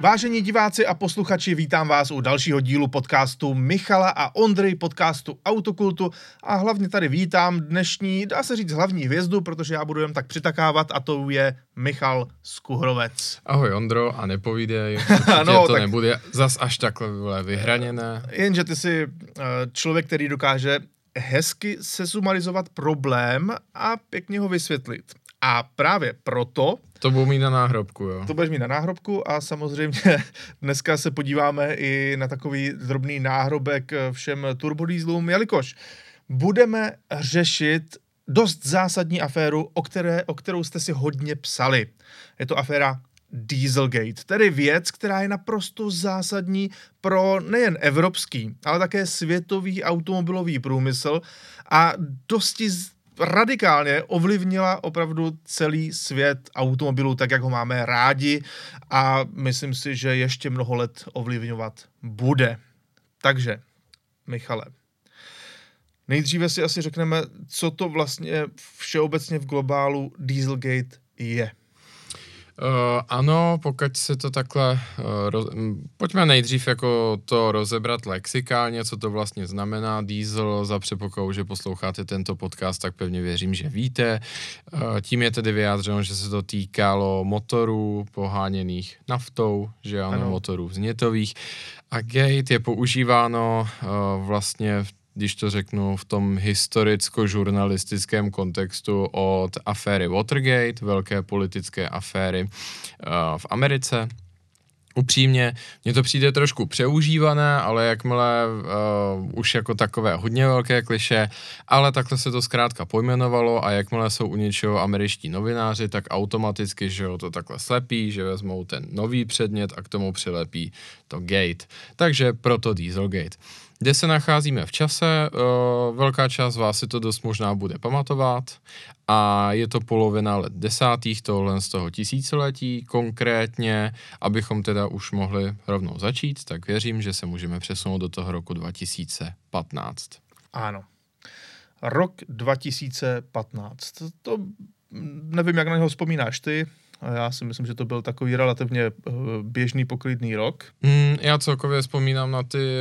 Vážení diváci a posluchači, vítám vás u dalšího dílu podcastu Michala a Ondry, podcastu Autokultu a hlavně tady vítám dnešní, dá se říct, hlavní hvězdu, protože já budu jen tak přitakávat a to je Michal Skuhrovec. Ahoj Ondro a nepovídej, ano, to tak... nebude zas až takhle vyhraněné. Jenže ty jsi eh, člověk, který dokáže hezky sesumarizovat problém a pěkně ho vysvětlit. A právě proto... To budu mít na náhrobku, jo. To budeš mít na náhrobku a samozřejmě dneska se podíváme i na takový drobný náhrobek všem turbodýzlům, jelikož budeme řešit dost zásadní aféru, o, které, o kterou jste si hodně psali. Je to aféra Dieselgate, tedy věc, která je naprosto zásadní pro nejen evropský, ale také světový automobilový průmysl a dosti radikálně ovlivnila opravdu celý svět automobilů, tak jak ho máme rádi a myslím si, že ještě mnoho let ovlivňovat bude. Takže, Michale, nejdříve si asi řekneme, co to vlastně všeobecně v globálu Dieselgate je. Uh, ano, pokud se to takhle, uh, roz, pojďme nejdřív jako to rozebrat lexikálně, co to vlastně znamená diesel, za předpokladu, že posloucháte tento podcast, tak pevně věřím, že víte. Uh, tím je tedy vyjádřeno, že se to týkalo motorů poháněných naftou, že ano, ano. motorů vznětových. A gate je používáno uh, vlastně v když to řeknu v tom historicko-žurnalistickém kontextu od aféry Watergate, velké politické aféry uh, v Americe. Upřímně, mně to přijde trošku přeužívané, ale jakmile uh, už jako takové hodně velké kliše, ale takhle se to zkrátka pojmenovalo a jakmile jsou u něčeho američtí novináři, tak automaticky, že jo, to takhle slepí, že vezmou ten nový předmět a k tomu přilepí to gate. Takže proto Dieselgate. Kde se nacházíme v čase, uh, velká část vás si to dost možná bude pamatovat a je to polovina let desátých tohle z toho tisíciletí konkrétně, abychom teda už mohli rovnou začít, tak věřím, že se můžeme přesunout do toho roku 2015. Ano. Rok 2015. To nevím, jak na něho vzpomínáš ty, a já si myslím, že to byl takový relativně eh, běžný poklidný rok. Mm, já celkově vzpomínám na, ty,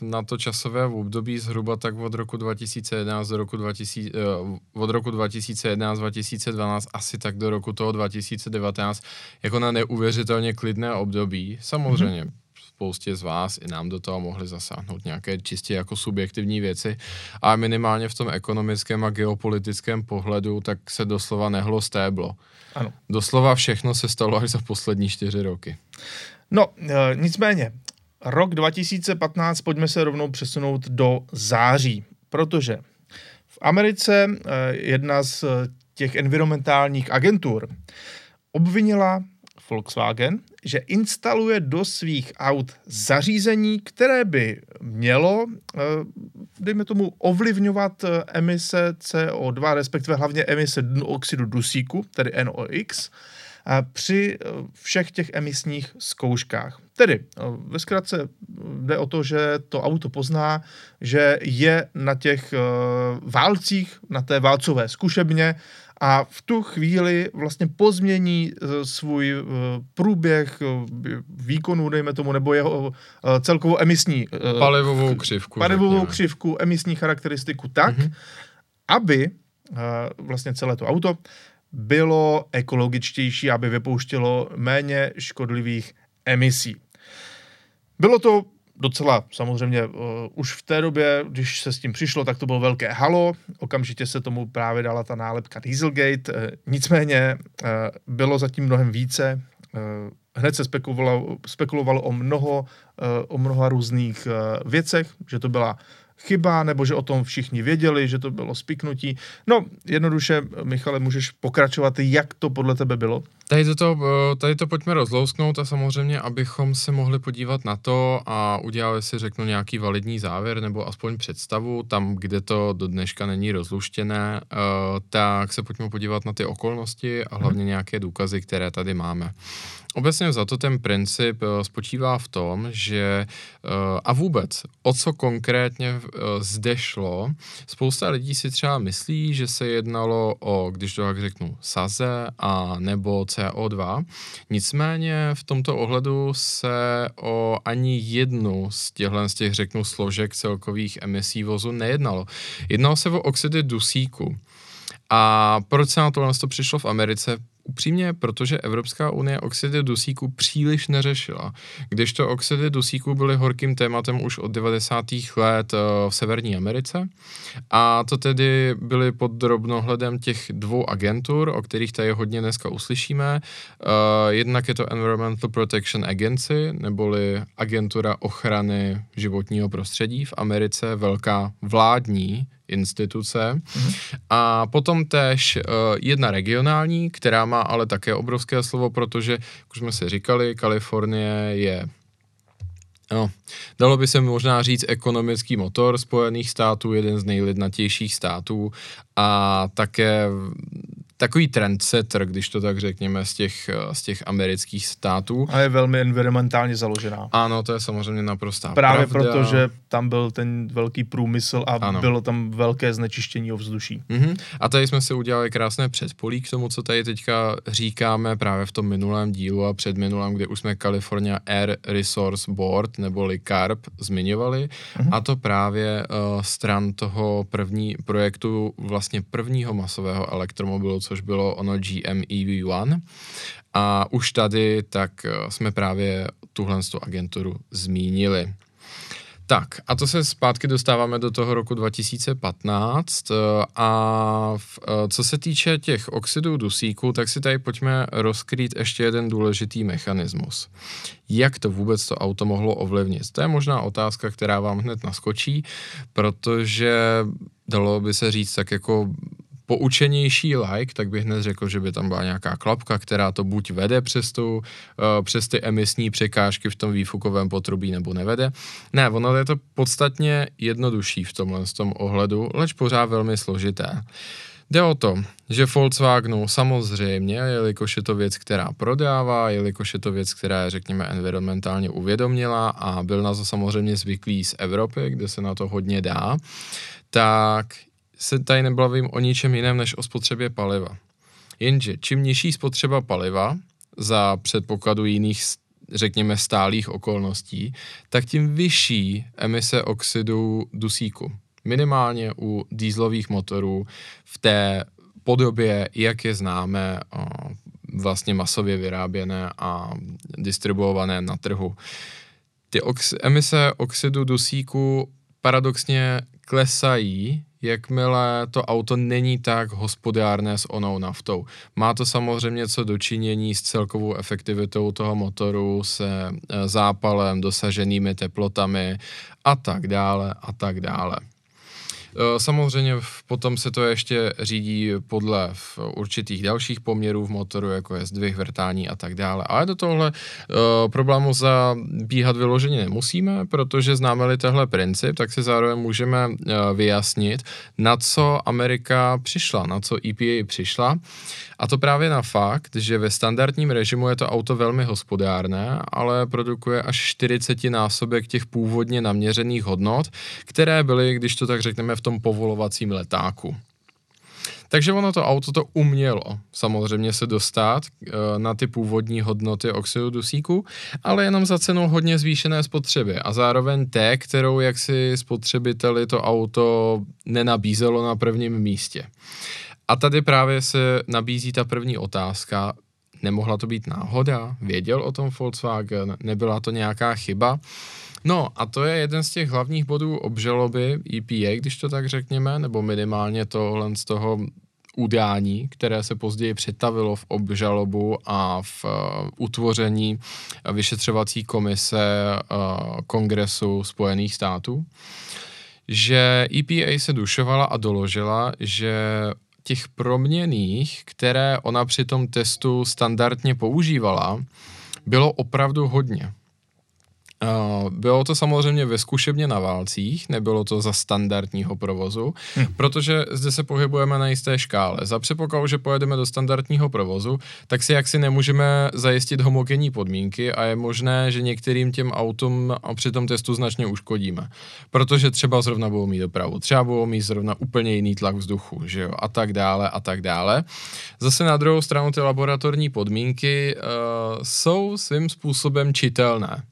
na to časové období zhruba tak od roku 2011 do roku 2000, eh, od roku 2011 2012 asi tak do roku toho 2019 jako na neuvěřitelně klidné období. Samozřejmě mm-hmm spoustě z vás i nám do toho mohli zasáhnout nějaké čistě jako subjektivní věci. A minimálně v tom ekonomickém a geopolitickém pohledu tak se doslova nehlo stéblo. Ano. Doslova všechno se stalo až za poslední čtyři roky. No, e, nicméně, rok 2015 pojďme se rovnou přesunout do září, protože v Americe e, jedna z těch environmentálních agentur obvinila Volkswagen, že instaluje do svých aut zařízení, které by mělo, eh, dejme tomu, ovlivňovat eh, emise CO2, respektive hlavně emise oxidu dusíku, tedy NOx, při eh, všech těch emisních zkouškách. Tedy ve zkratce jde o to, že to auto pozná, že je na těch válcích, na té válcové zkušebně a v tu chvíli vlastně pozmění eh, svůj eh, průběh eh, výkonu, dejme tomu, nebo jeho celkovou emisní... Palivovou křivku. Palivovou řekněme. křivku, emisní charakteristiku tak, mm-hmm. aby vlastně celé to auto bylo ekologičtější, aby vypouštělo méně škodlivých emisí. Bylo to docela samozřejmě uh, už v té době, když se s tím přišlo, tak to bylo velké halo, okamžitě se tomu právě dala ta nálepka Dieselgate, uh, nicméně uh, bylo zatím mnohem více, uh, hned se spekulovalo, spekulovalo o, mnoho, uh, o mnoha různých uh, věcech, že to byla chyba, nebo že o tom všichni věděli, že to bylo spiknutí. No, jednoduše, Michale, můžeš pokračovat, jak to podle tebe bylo? Tady to, eh, tady to pojďme rozlousknout a samozřejmě, abychom se mohli podívat na to a udělali si, řeknu, nějaký validní závěr nebo aspoň představu, tam, kde to do dneška není rozluštěné, eh, tak se pojďme podívat na ty okolnosti a hlavně nějaké důkazy, které tady máme. Obecně za to ten princip eh, spočívá v tom, že a vůbec, o co konkrétně zde šlo, spousta lidí si třeba myslí, že se jednalo o, když to tak řeknu, saze a nebo C CO2. Nicméně v tomto ohledu se o ani jednu z těchto z těch, řeknu, složek celkových emisí vozu nejednalo. Jednalo se o oxidy dusíku. A proč se na tohle to přišlo v Americe? Upřímně, protože Evropská unie oxidy dusíku příliš neřešila. Když to oxidy dusíku byly horkým tématem už od 90. let eh, v Severní Americe a to tedy byly pod drobnohledem těch dvou agentur, o kterých tady hodně dneska uslyšíme. Uh, jednak je to Environmental Protection Agency, neboli agentura ochrany životního prostředí v Americe, velká vládní instituce. Mm-hmm. A potom též uh, jedna regionální, která má ale také obrovské slovo, protože, jak už jsme si říkali, Kalifornie je No, dalo by se možná říct ekonomický motor Spojených států, jeden z nejlidnatějších států a také takový trendsetter, když to tak řekněme, z těch, z těch amerických států. A je velmi environmentálně založená. Ano, to je samozřejmě naprostá Právě pravda. proto, že tam byl ten velký průmysl a ano. bylo tam velké znečištění ovzduší. Mm-hmm. A tady jsme si udělali krásné předpolí k tomu, co tady teďka říkáme právě v tom minulém dílu a před minulém, kde už jsme California Air Resource Board, neboli CARB, zmiňovali. Mm-hmm. A to právě uh, stran toho první projektu, vlastně prvního masového elektromobilu, což bylo ono GM EV1. A už tady tak eh, jsme právě tuhle agenturu zmínili. Tak, a to se zpátky dostáváme do toho roku 2015 eh, a v, eh, co se týče těch oxidů dusíku, tak si tady pojďme rozkrýt ještě jeden důležitý mechanismus. Jak to vůbec to auto mohlo ovlivnit? To je možná otázka, která vám hned naskočí, protože dalo by se říct tak jako poučenější like, tak bych hned řekl, že by tam byla nějaká klapka, která to buď vede přes, tu, uh, přes ty emisní překážky v tom výfukovém potrubí nebo nevede. Ne, ono je to podstatně jednodušší v tomhle z tom ohledu, leč pořád velmi složité. Jde o to, že Volkswagenu samozřejmě, jelikož je to věc, která prodává, jelikož je to věc, která je, řekněme, environmentálně uvědomila a byl na to samozřejmě zvyklý z Evropy, kde se na to hodně dá, tak se tady nebavím o ničem jiném než o spotřebě paliva. Jenže čím nižší spotřeba paliva za předpokladu jiných, řekněme, stálých okolností, tak tím vyšší emise oxidu dusíku. Minimálně u dýzlových motorů v té podobě, jak je známe, vlastně masově vyráběné a distribuované na trhu. Ty ox- emise oxidu dusíku paradoxně klesají jakmile to auto není tak hospodárné s onou naftou. Má to samozřejmě co dočinění s celkovou efektivitou toho motoru, se e, zápalem, dosaženými teplotami a tak dále a tak dále. Eh, samozřejmě potom se to ještě řídí podle určitých dalších poměrů v motoru, jako je zdvih, vrtání a tak dále. Ale do tohle uh, problému zabíhat vyloženě nemusíme, protože známe-li tehle princip, tak si zároveň můžeme uh, vyjasnit, na co Amerika přišla, na co EPA přišla. A to právě na fakt, že ve standardním režimu je to auto velmi hospodárné, ale produkuje až 40 násobek těch původně naměřených hodnot, které byly, když to tak řekneme, v tom povolovacím letáku. Takže ono to auto to umělo samozřejmě se dostat e, na ty původní hodnoty oxidu dusíku, ale jenom za cenu hodně zvýšené spotřeby a zároveň té, kterou jaksi spotřebiteli to auto nenabízelo na prvním místě. A tady právě se nabízí ta první otázka, nemohla to být náhoda? Věděl o tom Volkswagen? Nebyla to nějaká chyba? No a to je jeden z těch hlavních bodů obžaloby EPA, když to tak řekněme, nebo minimálně tohle z toho udání, které se později přetavilo v obžalobu a v uh, utvoření vyšetřovací komise uh, Kongresu Spojených států, že EPA se dušovala a doložila, že těch proměných, které ona při tom testu standardně používala, bylo opravdu hodně. Uh, bylo to samozřejmě ve zkušebně na válcích, nebylo to za standardního provozu, hm. protože zde se pohybujeme na jisté škále. Za předpokladu, že pojedeme do standardního provozu, tak si jaksi nemůžeme zajistit homogenní podmínky a je možné, že některým těm autům při tom testu značně uškodíme. Protože třeba zrovna budou mít dopravu, třeba budou mít zrovna úplně jiný tlak vzduchu, že jo, a tak dále, a tak dále. Zase na druhou stranu ty laboratorní podmínky uh, jsou svým způsobem čitelné.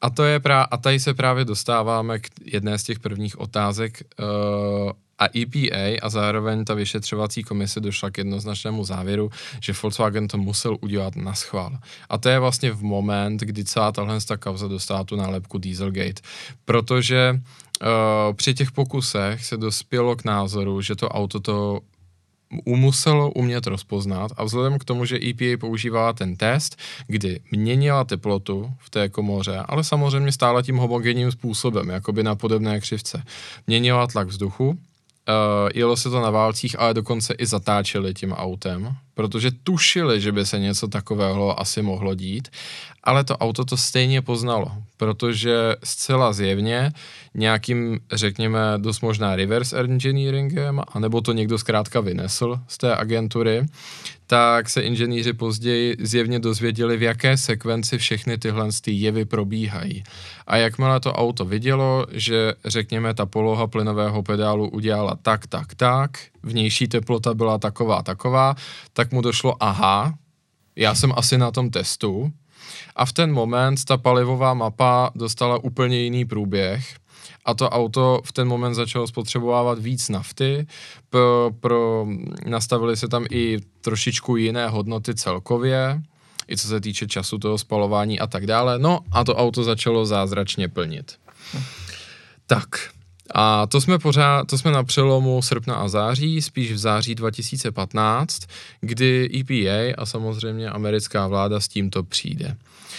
A to je prá- a tady se právě dostáváme k jedné z těch prvních otázek uh, a EPA a zároveň ta vyšetřovací komise došla k jednoznačnému závěru, že Volkswagen to musel udělat na schvál. A to je vlastně v moment, kdy celá tahle ta kauza dostala tu nálepku Dieselgate. Protože uh, při těch pokusech se dospělo k názoru, že to auto to muselo umět rozpoznat a vzhledem k tomu, že EPA používala ten test, kdy měnila teplotu v té komoře, ale samozřejmě stále tím homogenním způsobem, jakoby na podobné křivce. Měnila tlak vzduchu, uh, jelo se to na válcích, ale dokonce i zatáčeli tím autem, protože tušili, že by se něco takového asi mohlo dít, ale to auto to stejně poznalo, protože zcela zjevně nějakým, řekněme, dost možná reverse engineeringem, anebo to někdo zkrátka vynesl z té agentury, tak se inženýři později zjevně dozvěděli, v jaké sekvenci všechny tyhle ty jevy probíhají. A jakmile to auto vidělo, že řekněme ta poloha plynového pedálu udělala tak, tak, tak, vnější teplota byla taková, taková, tak mu došlo, aha, já jsem asi na tom testu. A v ten moment ta palivová mapa dostala úplně jiný průběh a to auto v ten moment začalo spotřebovávat víc nafty, pro, pro, nastavili se tam i trošičku jiné hodnoty celkově, i co se týče času toho spalování a tak dále. No a to auto začalo zázračně plnit. Tak, a to jsme pořád, to jsme na přelomu srpna a září, spíš v září 2015, kdy EPA a samozřejmě americká vláda s tímto přijde.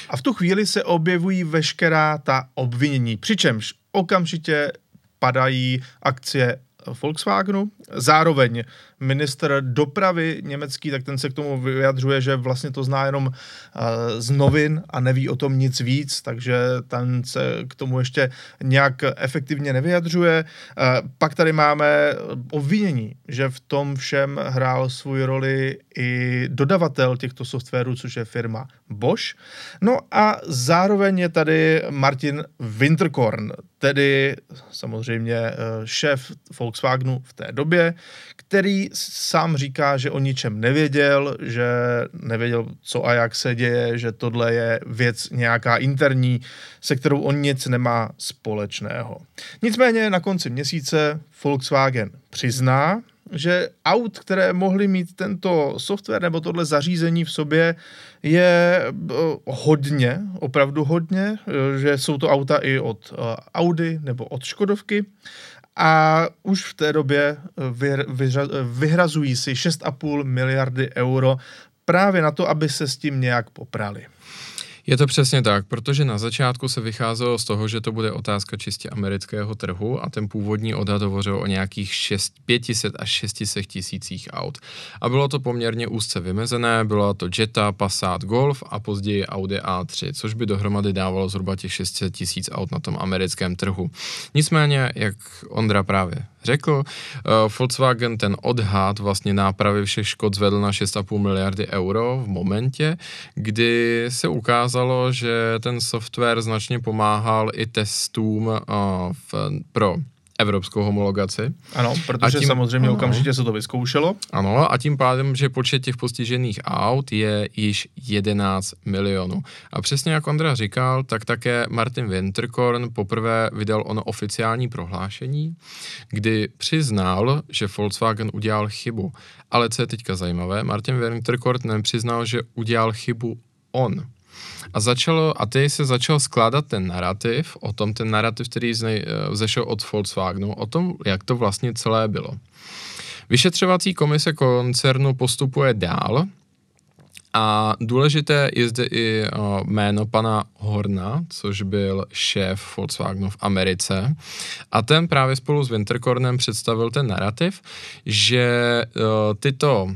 A v tu chvíli se objevují veškerá ta obvinění, přičemž okamžitě padají akcie Volkswagenu. Zároveň minister dopravy německý, tak ten se k tomu vyjadřuje, že vlastně to zná jenom eh, z novin a neví o tom nic víc, takže ten se k tomu ještě nějak efektivně nevyjadřuje. Eh, pak tady máme obvinění, že v tom všem hrál svůj roli i dodavatel těchto softwarů, což je firma Bosch. No a zároveň je tady Martin Winterkorn, tedy samozřejmě eh, šéf Volkswagenu v té době, který sám říká, že o ničem nevěděl, že nevěděl, co a jak se děje, že tohle je věc nějaká interní, se kterou on nic nemá společného. Nicméně na konci měsíce Volkswagen přizná, že aut, které mohly mít tento software nebo tohle zařízení v sobě, je eh, hodně, opravdu hodně, eh, že jsou to auta i od eh, Audi nebo od Škodovky a už v té době vyhrazují si 6,5 miliardy euro právě na to, aby se s tím nějak poprali. Je to přesně tak, protože na začátku se vycházelo z toho, že to bude otázka čistě amerického trhu a ten původní odhad hovořil o nějakých 6, 500 až 600 tisících aut. A bylo to poměrně úzce vymezené, byla to Jetta, Passat, Golf a později Audi A3, což by dohromady dávalo zhruba těch 600 tisíc aut na tom americkém trhu. Nicméně, jak Ondra právě řekl, uh, Volkswagen ten odhad vlastně nápravy všech škod zvedl na 6,5 miliardy euro v momentě, kdy se ukázalo, že ten software značně pomáhal i testům uh, v, pro evropskou homologaci. Ano, protože tím, samozřejmě ano, okamžitě se to vyzkoušelo. Ano, a tím pádem, že počet těch postižených aut je již 11 milionů. A přesně jak Ondra říkal, tak také Martin Winterkorn poprvé vydal ono oficiální prohlášení, kdy přiznal, že Volkswagen udělal chybu. Ale co je teďka zajímavé, Martin Winterkorn nepřiznal, že udělal chybu on a začalo, a ty se začal skládat ten narrativ, o tom ten narrativ, který zne, eh, vzešel od Volkswagenu, o tom, jak to vlastně celé bylo. Vyšetřovací komise koncernu postupuje dál a důležité je zde i uh, jméno pana Horna, což byl šéf Volkswagenu v Americe. A ten právě spolu s Winterkornem představil ten narrativ, že uh, tyto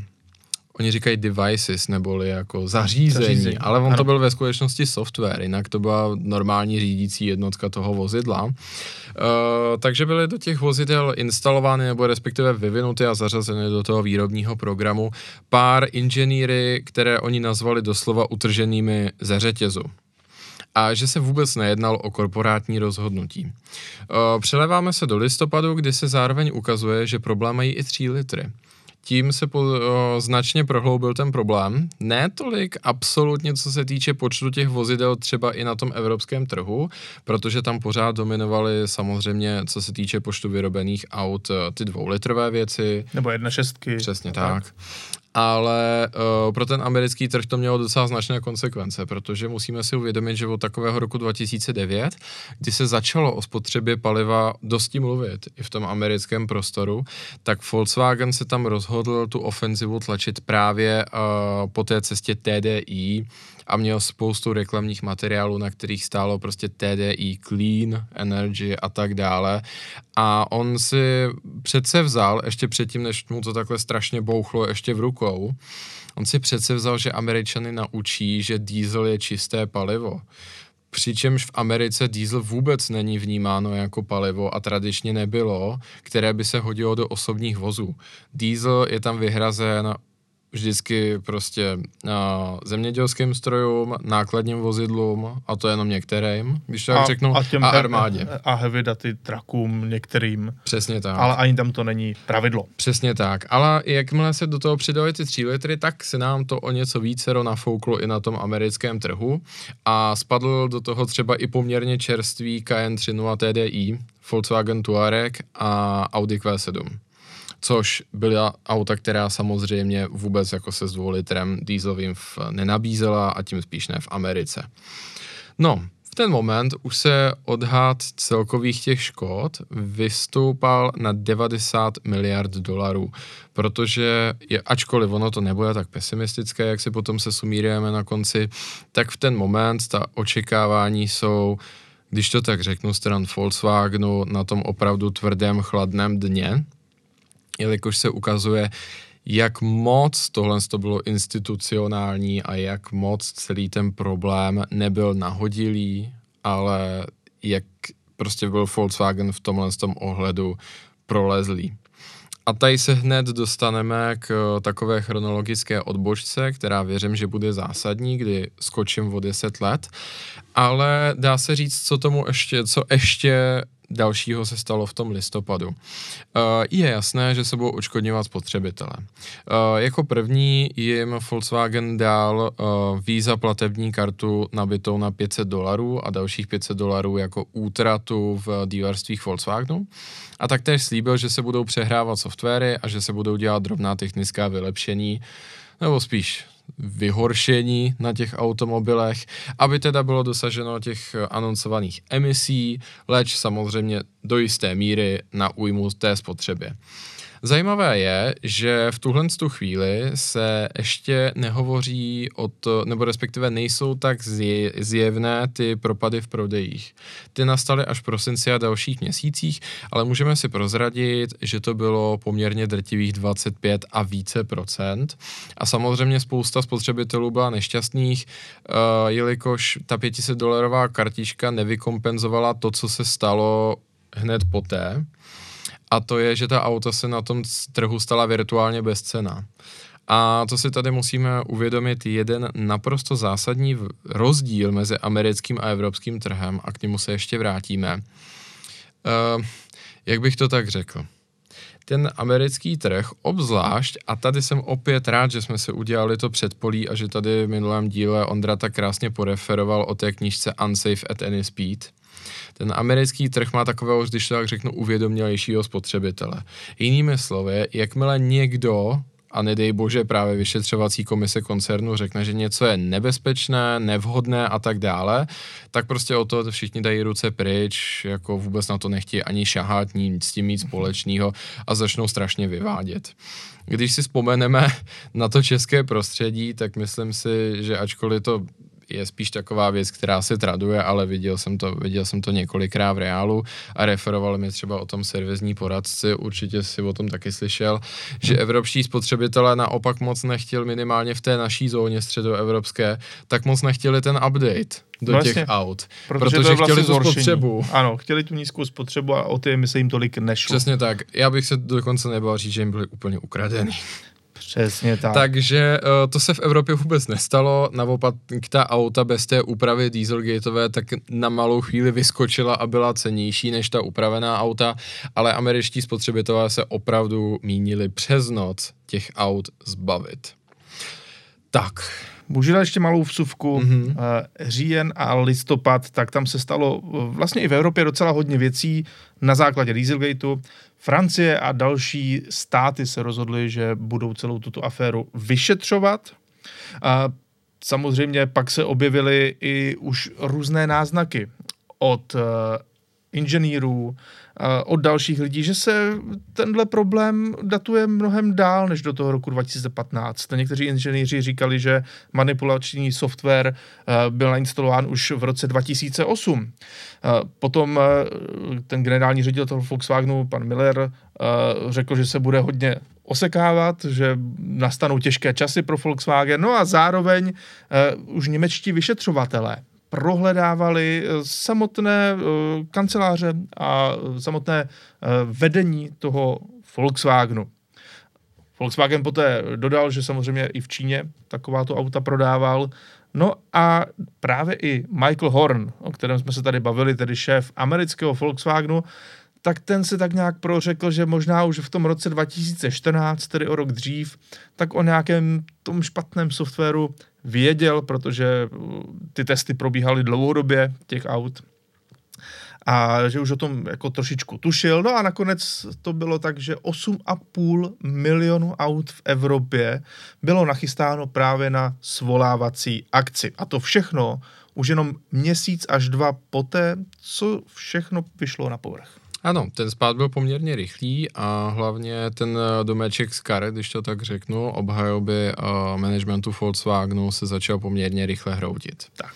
oni říkají devices, neboli jako zařízení, zařízení. ale on ano. to byl ve skutečnosti software, jinak to byla normální řídící jednotka toho vozidla. Uh, takže byly do těch vozidel instalovány nebo respektive vyvinuty a zařazeny do toho výrobního programu pár inženýry, které oni nazvali doslova utrženými ze řetězu a že se vůbec nejednalo o korporátní rozhodnutí. Přeleváme se do listopadu, kdy se zároveň ukazuje, že problém mají i 3 litry tím se po, o, značně prohloubil ten problém. Ne tolik absolutně, co se týče počtu těch vozidel třeba i na tom evropském trhu, protože tam pořád dominovaly samozřejmě, co se týče počtu vyrobených aut, ty dvoulitrové věci. Nebo jedna šestky. Přesně tak. tak ale uh, pro ten americký trh to mělo docela značné konsekvence, protože musíme si uvědomit, že od takového roku 2009, kdy se začalo o spotřebě paliva dosti mluvit i v tom americkém prostoru, tak Volkswagen se tam rozhodl tu ofenzivu tlačit právě uh, po té cestě TDI, a měl spoustu reklamních materiálů, na kterých stálo prostě TDI, Clean Energy a tak dále. A on si přece vzal, ještě předtím, než mu to takhle strašně bouchlo ještě v rukou, on si přece vzal, že Američany naučí, že diesel je čisté palivo. Přičemž v Americe diesel vůbec není vnímáno jako palivo a tradičně nebylo, které by se hodilo do osobních vozů. Diesel je tam vyhrazen vždycky prostě uh, zemědělským strojům, nákladním vozidlům, a to jenom některým, když to tak řeknu, a, těm a armádě. A heavy daty trakům některým. Přesně tak. Ale ani tam to není pravidlo. Přesně tak. Ale jakmile se do toho přidali ty 3 litry, tak se nám to o něco více nafouklo i na tom americkém trhu a spadl do toho třeba i poměrně čerstvý Cayenne 3.0 TDI, Volkswagen Touareg a Audi Q7 což byla auta, která samozřejmě vůbec jako se s dvoulitrem dieselovým nenabízela a tím spíš ne v Americe. No, v ten moment už se odhad celkových těch škod vystoupal na 90 miliard dolarů, protože je, ačkoliv ono to nebude tak pesimistické, jak si potom se sumírujeme na konci, tak v ten moment ta očekávání jsou když to tak řeknu, stran Volkswagenu na tom opravdu tvrdém chladném dně, jelikož se ukazuje, jak moc tohle to bylo institucionální a jak moc celý ten problém nebyl nahodilý, ale jak prostě byl Volkswagen v tomhle tom ohledu prolezlý. A tady se hned dostaneme k eh, takové chronologické odbočce, která věřím, že bude zásadní, kdy skočím o 10 let, ale dá se říct, co tomu ještě, co ještě dalšího se stalo v tom listopadu. Uh, je jasné, že se budou očkodňovat spotřebitele. Uh, jako první jim Volkswagen dal uh, Visa platební kartu nabitou na 500 dolarů a dalších 500 dolarů jako útratu v dílerstvích Volkswagenu. A taktéž slíbil, že se budou přehrávat softwary a že se budou dělat drobná technická vylepšení, nebo spíš vyhoršení na těch automobilech, aby teda bylo dosaženo těch anoncovaných emisí, leč samozřejmě do jisté míry na újmu té spotřebě. Zajímavé je, že v tuhle tu chvíli se ještě nehovoří o to, nebo respektive nejsou tak zjevné ty propady v prodejích. Ty nastaly až v prosinci a dalších měsících, ale můžeme si prozradit, že to bylo poměrně drtivých 25 a více procent. A samozřejmě spousta spotřebitelů byla nešťastných, uh, jelikož ta 500 dolarová kartička nevykompenzovala to, co se stalo hned poté a to je, že ta auta se na tom trhu stala virtuálně bezcena. A to si tady musíme uvědomit jeden naprosto zásadní rozdíl mezi americkým a evropským trhem a k němu se ještě vrátíme. Uh, jak bych to tak řekl? Ten americký trh obzvlášť, a tady jsem opět rád, že jsme se udělali to předpolí a že tady v minulém díle Ondra tak krásně poreferoval o té knižce Unsafe at Any Speed, ten americký trh má takového, když to tak řeknu, uvědomělejšího spotřebitele. Jinými slovy, jakmile někdo a nedej bože právě vyšetřovací komise koncernu řekne, že něco je nebezpečné, nevhodné a tak dále, tak prostě o to všichni dají ruce pryč, jako vůbec na to nechtějí ani šahat, nic s tím mít společného a začnou strašně vyvádět. Když si vzpomeneme na to české prostředí, tak myslím si, že ačkoliv to je spíš taková věc, která se traduje, ale viděl jsem to, viděl jsem to několikrát v reálu a referoval mi třeba o tom servisní poradci, určitě si o tom taky slyšel, že evropští spotřebitelé naopak moc nechtěli minimálně v té naší zóně středoevropské, tak moc nechtěli ten update do Vlastně, těch aut, Protože, protože, to vlastně chtěli tu spotřebu. Ano, chtěli tu nízkou spotřebu a o ty mi se jim tolik nešlo. Přesně tak. Já bych se dokonce nebál říct, že jim byly úplně ukradený. Přesně tak. Takže uh, to se v Evropě vůbec nestalo, naopak ta auta bez té úpravy dieselgateové tak na malou chvíli vyskočila a byla cenější než ta upravená auta, ale američtí spotřebitelé se opravdu mínili přes noc těch aut zbavit. Tak, Můžu dát ještě malou vsuvku. Mhm. Mm-hmm. Říjen a listopad, tak tam se stalo eh, vlastně i v Evropě docela hodně věcí na základě Dieselgateu. Francie a další státy se rozhodly, že budou celou tuto aféru vyšetřovat. A samozřejmě pak se objevily i už různé náznaky od uh, inženýrů, od dalších lidí, že se tenhle problém datuje mnohem dál než do toho roku 2015. Někteří inženýři říkali, že manipulační software uh, byl nainstalován už v roce 2008. Uh, potom uh, ten generální ředitel Volkswagenu, pan Miller, řekl, že se bude hodně osekávat, že nastanou těžké časy pro Volkswagen, no a zároveň už němečtí vyšetřovatelé prohledávali samotné uh, kanceláře a samotné uh, vedení toho Volkswagenu. Volkswagen poté dodal, že samozřejmě i v Číně takováto auta prodával. No a právě i Michael Horn, o kterém jsme se tady bavili, tedy šéf amerického Volkswagenu, tak ten se tak nějak prořekl, že možná už v tom roce 2014, tedy o rok dřív, tak o nějakém tom špatném softwaru věděl, protože ty testy probíhaly dlouhodobě těch aut a že už o tom jako trošičku tušil. No a nakonec to bylo tak, že 8,5 milionu aut v Evropě bylo nachystáno právě na svolávací akci. A to všechno už jenom měsíc až dva poté, co všechno vyšlo na povrch. Ano, ten spád byl poměrně rychlý a hlavně ten domeček z karet, když to tak řeknu, obhajoby uh, managementu Volkswagenu se začal poměrně rychle hroutit. Tak.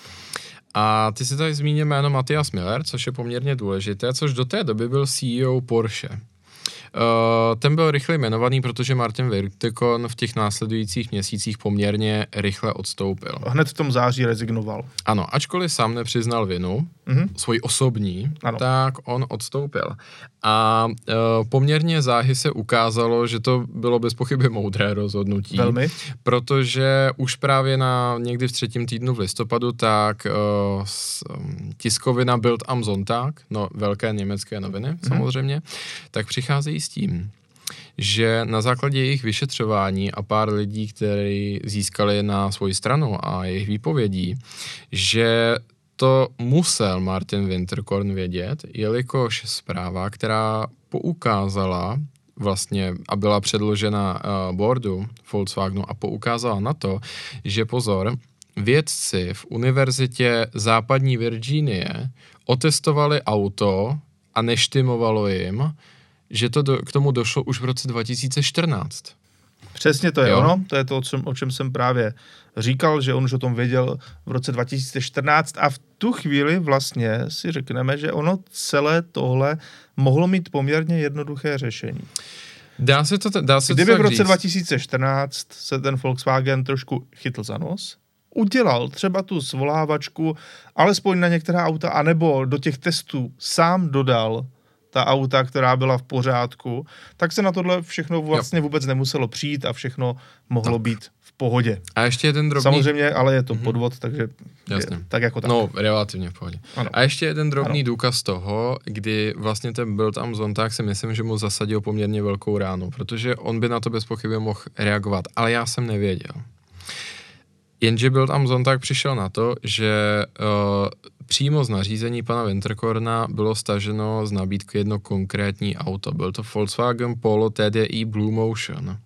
A ty si tady zmínil jméno Matthias Miller, což je poměrně důležité, což do té doby byl CEO Porsche. Uh, ten byl rychle jmenovaný, protože Martin Virtekon v těch následujících měsících poměrně rychle odstoupil. Hned v tom září rezignoval. Ano, ačkoliv sám nepřiznal vinu, mm-hmm. svoji osobní, ano. tak on odstoupil. A uh, poměrně záhy se ukázalo, že to bylo bez pochyby moudré rozhodnutí. Velmi. Protože už právě na někdy v třetím týdnu v listopadu, tak uh, s, tiskovina Bild am Sonntag, no velké německé noviny mm-hmm. samozřejmě, tak přicházejí s tím, že na základě jejich vyšetřování a pár lidí, kteří získali na svoji stranu a jejich výpovědí, že to musel Martin Winterkorn vědět, jelikož zpráva, která poukázala vlastně a byla předložena uh, boardu Volkswagenu a poukázala na to, že pozor, vědci v univerzitě západní Virginie otestovali auto a neštimovalo jim, že to do, k tomu došlo už v roce 2014. Přesně to je jo? ono, to je to, o čem, o čem jsem právě říkal, že on už o tom věděl v roce 2014 a v tu chvíli vlastně si řekneme, že ono celé tohle mohlo mít poměrně jednoduché řešení. Dá se to, dá se Kdyby to v roce říct. 2014 se ten Volkswagen trošku chytl za nos, udělal třeba tu svolávačku, alespoň na některá auta, anebo do těch testů sám dodal ta auta, která byla v pořádku, tak se na tohle všechno vlastně jo. vůbec nemuselo přijít a všechno mohlo tak. být v pohodě. A ještě jeden drobný... Samozřejmě, ale je to podvod, takže Jasně. Je, tak jako tak. No, relativně v pohodě. Ano. A ještě jeden drobný ano. důkaz toho, kdy vlastně ten Bild am Sonntag si myslím, že mu zasadil poměrně velkou ránu, protože on by na to bez pochyby mohl reagovat, ale já jsem nevěděl. Jenže Bild am Sonntag přišel na to, že uh, přímo z nařízení pana Winterkorna bylo staženo z nabídky jedno konkrétní auto. Byl to Volkswagen Polo TDI Blue Motion.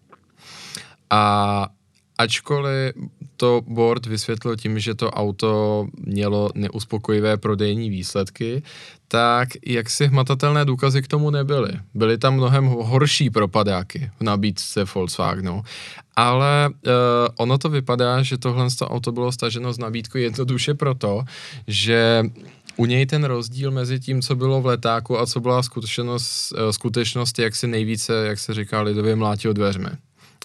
A ačkoliv to board vysvětlil tím, že to auto mělo neuspokojivé prodejní výsledky, tak jak si hmatatelné důkazy k tomu nebyly. Byly tam mnohem horší propadáky v nabídce Volkswagenu, ale uh, ono to vypadá, že tohle auto bylo staženo z nabídku jednoduše proto, že u něj ten rozdíl mezi tím, co bylo v letáku a co byla skutečnost, eh, skutečnost jak si nejvíce, jak se říká lidově, mlátil dveřmi.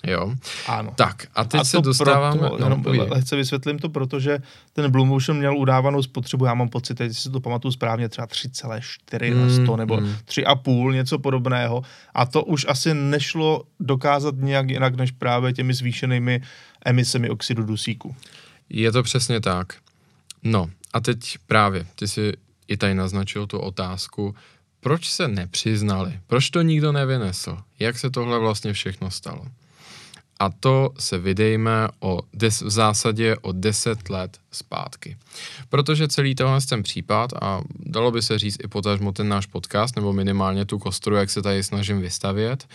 Jo. Ano. Tak a teď a se dostáváme... Proto, no, jenom lehce vysvětlím to, protože ten Blue Motion měl udávanou spotřebu, já mám pocit, že si to pamatuju správně, třeba 3,4 mm, na 100 nebo mm. 3,5, něco podobného. A to už asi nešlo dokázat nějak jinak, než právě těmi zvýšenými emisemi oxidu dusíku. Je to přesně tak. No a teď právě, ty si i tady naznačil tu otázku, proč se nepřiznali, proč to nikdo nevynesl, jak se tohle vlastně všechno stalo. A to se vydejme o des, v zásadě o 10 let zpátky. Protože celý tohle ten případ, a dalo by se říct i potažmo ten náš podcast, nebo minimálně tu kostru, jak se tady snažím vystavět,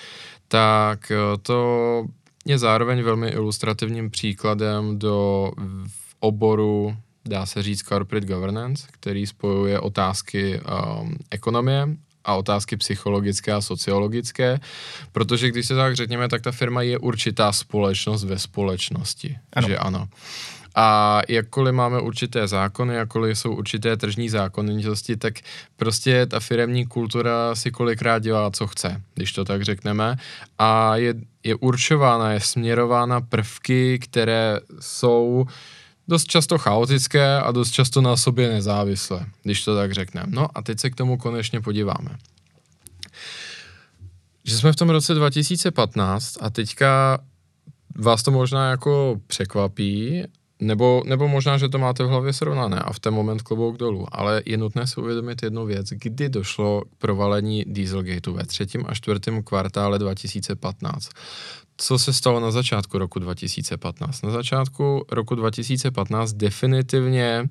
tak eh, to je zároveň velmi ilustrativním příkladem do oboru dá se říct corporate governance, který spojuje otázky um, ekonomie a otázky psychologické a sociologické, protože když se tak řekněme, tak ta firma je určitá společnost ve společnosti, ano. že ano. A jakkoliv máme určité zákony, jakkoliv jsou určité tržní zákonitosti, tak prostě ta firemní kultura si kolikrát dělá, co chce, když to tak řekneme. A je, je určována, je směrována prvky, které jsou uh, dost často chaotické a dost často na sobě nezávislé, když to tak řekneme. No a teď se k tomu konečně podíváme. Že jsme v tom roce 2015 a teďka vás to možná jako překvapí, nebo, nebo možná, že to máte v hlavě srovnané a v ten moment klobouk dolů, ale je nutné si uvědomit jednu věc, kdy došlo k provalení Dieselgateu ve třetím a čtvrtém kvartále 2015 co se stalo na začátku roku 2015? Na začátku roku 2015 definitivně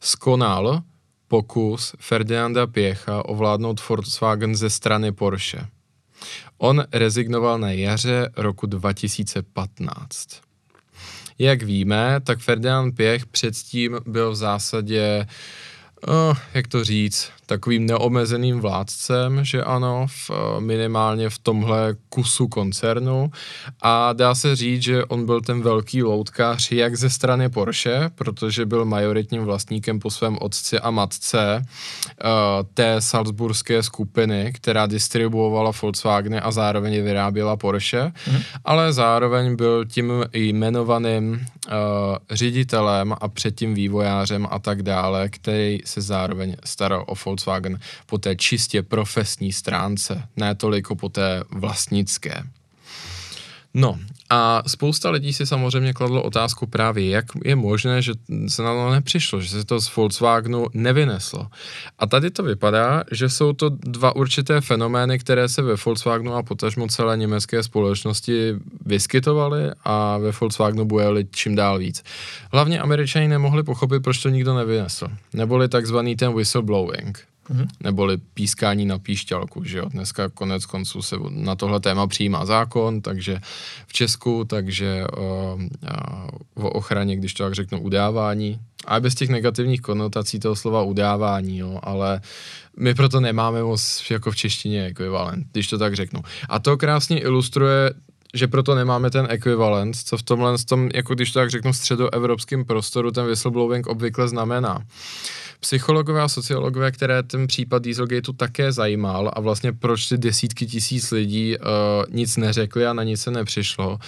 skonal pokus Ferdinanda Pěcha ovládnout Volkswagen ze strany Porsche. On rezignoval na jaře roku 2015. Jak víme, tak Ferdinand Pěch předtím byl v zásadě, oh, jak to říct, takovým neomezeným vládcem, že ano, v, eh, minimálně v tomhle kusu koncernu a dá se říct, že on byl ten velký loutkář jak ze strany Porsche, protože byl majoritním vlastníkem po svém otci a matce uh, té salzburské skupiny, která distribuovala Volkswageny a zároveň vyráběla Porsche, mm. ale zároveň byl tím jmenovaným uh, ředitelem a předtím vývojářem a tak dále, který se zároveň staral o Volkswagen po té čistě profesní stránce, ne toliko po té vlastnické. No a spousta lidí si samozřejmě kladlo otázku právě, jak je možné, že se na to nepřišlo, že se to z Volkswagenu nevyneslo. A tady to vypadá, že jsou to dva určité fenomény, které se ve Volkswagenu a potažmo celé německé společnosti vyskytovaly a ve Volkswagenu bujeli čím dál víc. Hlavně američani nemohli pochopit, proč to nikdo nevynesl. Neboli takzvaný ten whistleblowing mm-hmm. neboli pískání na píšťalku, že jo. Dneska konec konců se na tohle téma přijímá zákon, takže v Česku, takže o, o ochraně, když to tak řeknu, udávání, a bez těch negativních konotací toho slova udávání, jo, ale my proto nemáme moc jako v češtině ekvivalent, když to tak řeknu. A to krásně ilustruje že proto nemáme ten ekvivalent, co v tomhle, tom, jako když to tak řeknu, středoevropském prostoru ten whistleblowing obvykle znamená psychologové a sociologové, které ten případ Dieselgateu také zajímal a vlastně proč ty desítky tisíc lidí uh, nic neřekli a na nic se nepřišlo,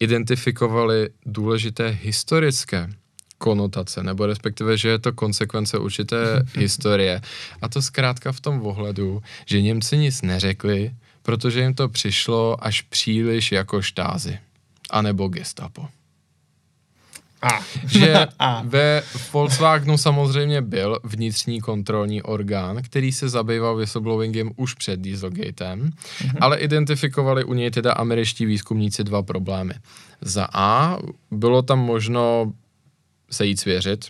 identifikovali důležité historické konotace, nebo respektive, že je to konsekvence určité historie. A to zkrátka v tom ohledu, že Němci nic neřekli, protože jim to přišlo až příliš jako štázy. A nebo gestapo. A. že A. ve Volkswagenu samozřejmě byl vnitřní kontrolní orgán, který se zabýval whistleblowingem už před Dieselgatem, mm-hmm. ale identifikovali u něj teda američtí výzkumníci dva problémy. Za A bylo tam možno se jít svěřit,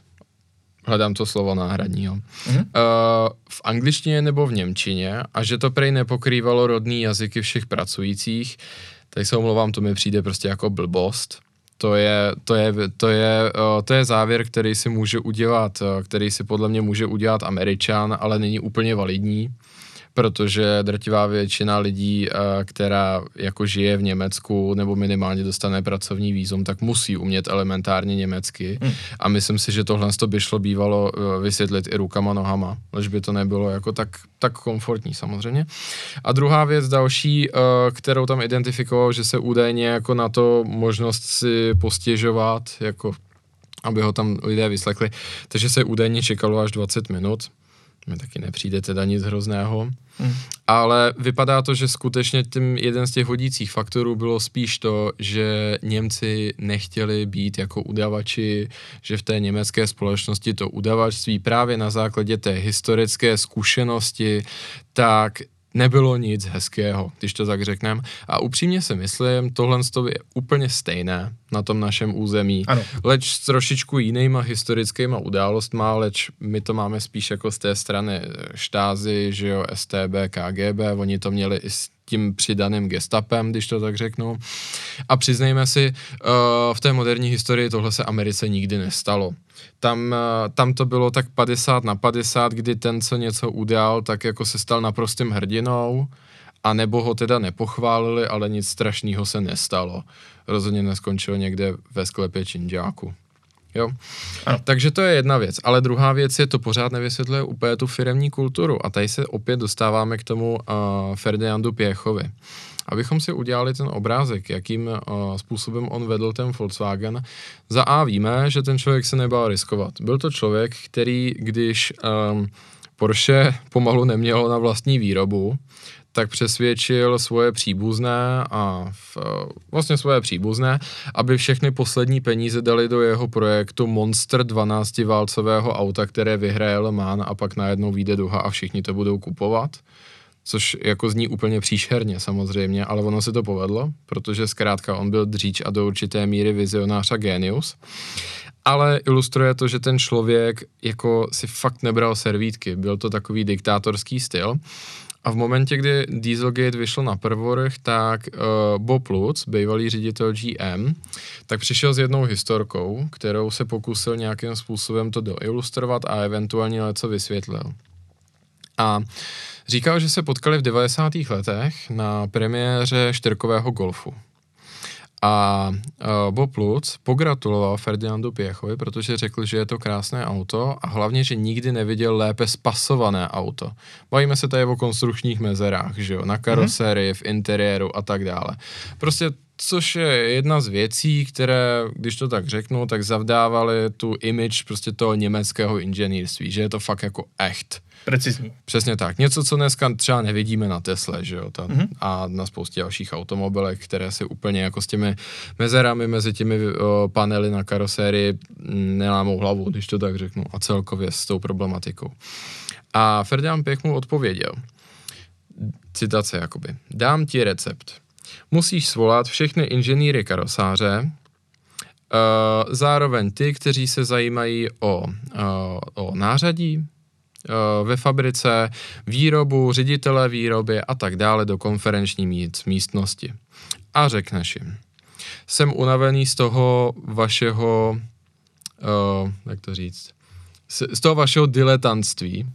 hledám to slovo náhradního, mm-hmm. uh, v angličtině nebo v němčině? A že to prej nepokrývalo rodný jazyky všech pracujících, tak se omlouvám, to mi přijde prostě jako blbost. To je, to, je, to, je, to je závěr, který si může udělat, který si podle mě může udělat Američan, ale není úplně validní protože drtivá většina lidí, eh, která jako žije v Německu nebo minimálně dostane pracovní výzum, tak musí umět elementárně německy. Hmm. A myslím si, že tohle by šlo bývalo eh, vysvětlit i rukama, nohama, než by to nebylo jako tak, tak komfortní samozřejmě. A druhá věc další, eh, kterou tam identifikoval, že se údajně jako na to možnost si postěžovat, jako aby ho tam lidé vyslechli, takže se údajně čekalo až 20 minut mi taky nepřijde teda nic hrozného. Hmm. Ale vypadá to, že skutečně tím jeden z těch hodících faktorů bylo spíš to, že Němci nechtěli být jako udavači, že v té německé společnosti to udavačství právě na základě té historické zkušenosti, tak nebylo nic hezkého, když to tak řekneme. A upřímně si myslím, tohle je úplně stejné na tom našem území, ano. leč s trošičku jinýma historickýma událostma, leč my to máme spíš jako z té strany štázy, že jo, STB, KGB, oni to měli i s tím přidaným gestapem, když to tak řeknu. A přiznejme si, uh, v té moderní historii tohle se Americe nikdy nestalo. Tam, uh, tam to bylo tak 50 na 50, kdy ten, co něco udělal, tak jako se stal naprostým hrdinou, a nebo ho teda nepochválili, ale nic strašného se nestalo. Rozhodně neskončil někde ve sklepě činžáku. Jo? Ano. Takže to je jedna věc. Ale druhá věc je, to pořád nevysvětluje úplně tu firemní kulturu. A tady se opět dostáváme k tomu uh, Ferdinandu Pěchovi. Abychom si udělali ten obrázek, jakým uh, způsobem on vedl ten Volkswagen, za A víme, že ten člověk se nebál riskovat. Byl to člověk, který, když um, Porsche pomalu nemělo na vlastní výrobu, tak přesvědčil svoje příbuzné a v, vlastně svoje příbuzné, aby všechny poslední peníze dali do jeho projektu Monster 12-válcového auta, které vyhraje Le Mans a pak najednou vyjde duha a všichni to budou kupovat. Což jako zní úplně příšerně samozřejmě, ale ono se to povedlo, protože zkrátka on byl dříč a do určité míry vizionář a genius. Ale ilustruje to, že ten člověk jako si fakt nebral servítky, byl to takový diktátorský styl a v momentě, kdy Dieselgate vyšel na prvorch, tak uh, Bob Lutz, bývalý ředitel GM, tak přišel s jednou historkou, kterou se pokusil nějakým způsobem to doilustrovat a eventuálně něco vysvětlil. A říkal, že se potkali v 90. letech na premiéře štyrkového golfu. A uh, Bob Lutz pogratuloval Ferdinandu Pěchovi, protože řekl, že je to krásné auto a hlavně, že nikdy neviděl lépe spasované auto. Bavíme se tady o konstrukčních mezerách, že jo, na karoserii, mm-hmm. v interiéru a tak dále. Prostě což je jedna z věcí, které, když to tak řeknu, tak zavdávaly tu image prostě toho německého inženýrství, že je to fakt jako echt. Precizní. Přesně tak. Něco, co dneska třeba nevidíme na Tesle, že jo, ta, mm-hmm. a na spoustě dalších automobilek, které si úplně jako s těmi mezerami mezi těmi o, panely na karosérii nelámou hlavu, když to tak řeknu, a celkově s tou problematikou. A Ferdinand Pěch mu odpověděl, citace jakoby, dám ti recept. Musíš svolat všechny inženýry karosáře, uh, zároveň ty, kteří se zajímají o, uh, o nářadí, Eh, ve fabrice, výrobu, ředitele výroby a tak dále do konferenční místnosti. A řekneš jim, jsem unavený z toho vašeho, uh, jak to říct, z, toho vašeho diletantství.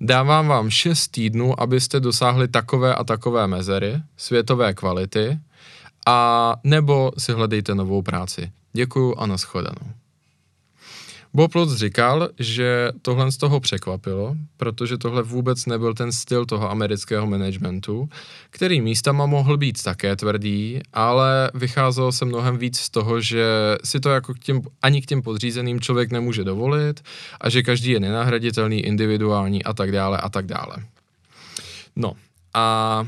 Dávám vám 6 týdnů, abyste dosáhli takové a takové mezery, světové kvality, a nebo si hledejte novou práci. Děkuju a nashledanou. Bob Lutz říkal, že tohle z toho překvapilo, protože tohle vůbec nebyl ten styl toho amerického managementu, který místama mohl být také tvrdý, ale vycházelo se mnohem víc z toho, že si to jako k těm, ani k těm podřízeným člověk nemůže dovolit a že každý je nenahraditelný, individuální a tak dále a tak dále. No a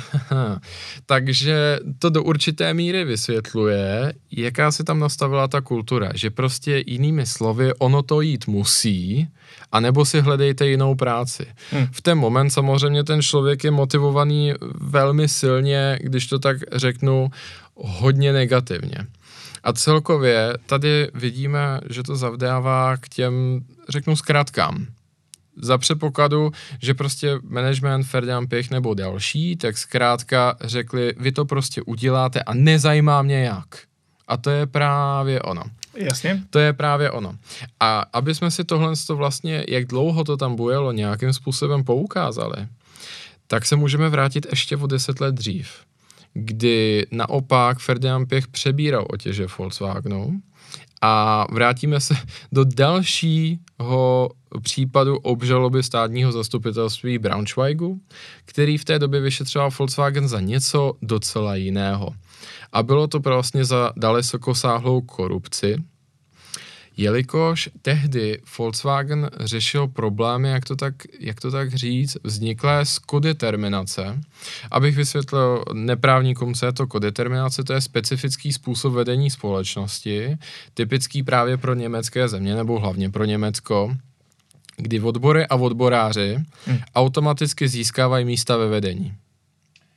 Takže to do určité míry vysvětluje, jaká se tam nastavila ta kultura, že prostě jinými slovy ono to jít musí, anebo si hledejte jinou práci. Hmm. V ten moment samozřejmě ten člověk je motivovaný velmi silně, když to tak řeknu, hodně negativně. A celkově tady vidíme, že to zavdává k těm, řeknu, zkrátkám za předpokladu, že prostě management Ferdinand Pěch nebo další, tak zkrátka řekli, vy to prostě uděláte a nezajímá mě jak. A to je právě ono. Jasně. To je právě ono. A aby jsme si tohle to vlastně, jak dlouho to tam bujelo, nějakým způsobem poukázali, tak se můžeme vrátit ještě o deset let dřív, kdy naopak Ferdinand Pěch přebíral otěže Volkswagenu a vrátíme se do dalšího případu obžaloby státního zastupitelství Braunschweigu, který v té době vyšetřoval Volkswagen za něco docela jiného. A bylo to vlastně za dalekosáhlou korupci, jelikož tehdy Volkswagen řešil problémy, jak to tak, jak to tak říct, vzniklé z kodeterminace. Abych vysvětlil neprávníkům, co je to kodeterminace, to je specifický způsob vedení společnosti, typický právě pro německé země, nebo hlavně pro Německo, kdy odbory a odboráři hmm. automaticky získávají místa ve vedení.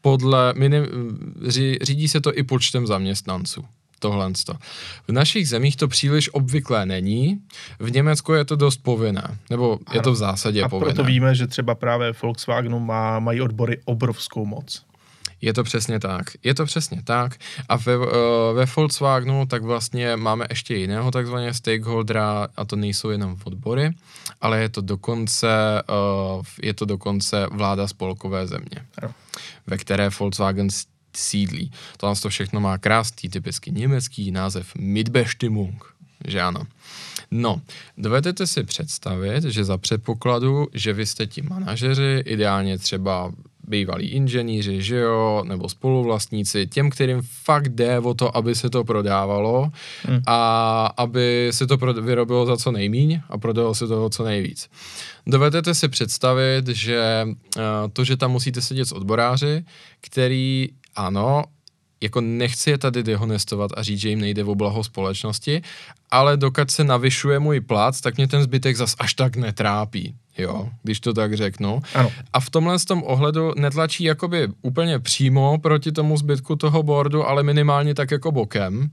Podle, minim, řídí se to i počtem zaměstnanců tohle. V našich zemích to příliš obvyklé není, v Německu je to dost povinné, nebo je to v zásadě a povinné. A proto víme, že třeba právě Volkswagenu má, mají odbory obrovskou moc. Je to přesně tak. Je to přesně tak. A ve, uh, ve Volkswagenu tak vlastně máme ještě jiného takzvaného stakeholdera a to nejsou jenom odbory, ale je to dokonce, uh, je to dokonce vláda spolkové země, ve které Volkswagen sídlí. Tohle to všechno má krásný, typicky německý název Mitbestimmung, že ano. No, dovedete si představit, že za předpokladu, že vy jste ti manažeři, ideálně třeba bývalí inženýři, že jo, nebo spoluvlastníci, těm, kterým fakt jde o to, aby se to prodávalo hmm. a aby se to vyrobilo za co nejmíň a prodalo se toho co nejvíc. Dovedete si představit, že uh, to, že tam musíte sedět s odboráři, který ano, jako nechci je tady dehonestovat a říct, že jim nejde o blaho společnosti, ale dokud se navyšuje můj plat, tak mě ten zbytek zas až tak netrápí jo, když to tak řeknu. Ano. A v tomhle z tom ohledu netlačí jakoby úplně přímo proti tomu zbytku toho boardu, ale minimálně tak jako bokem.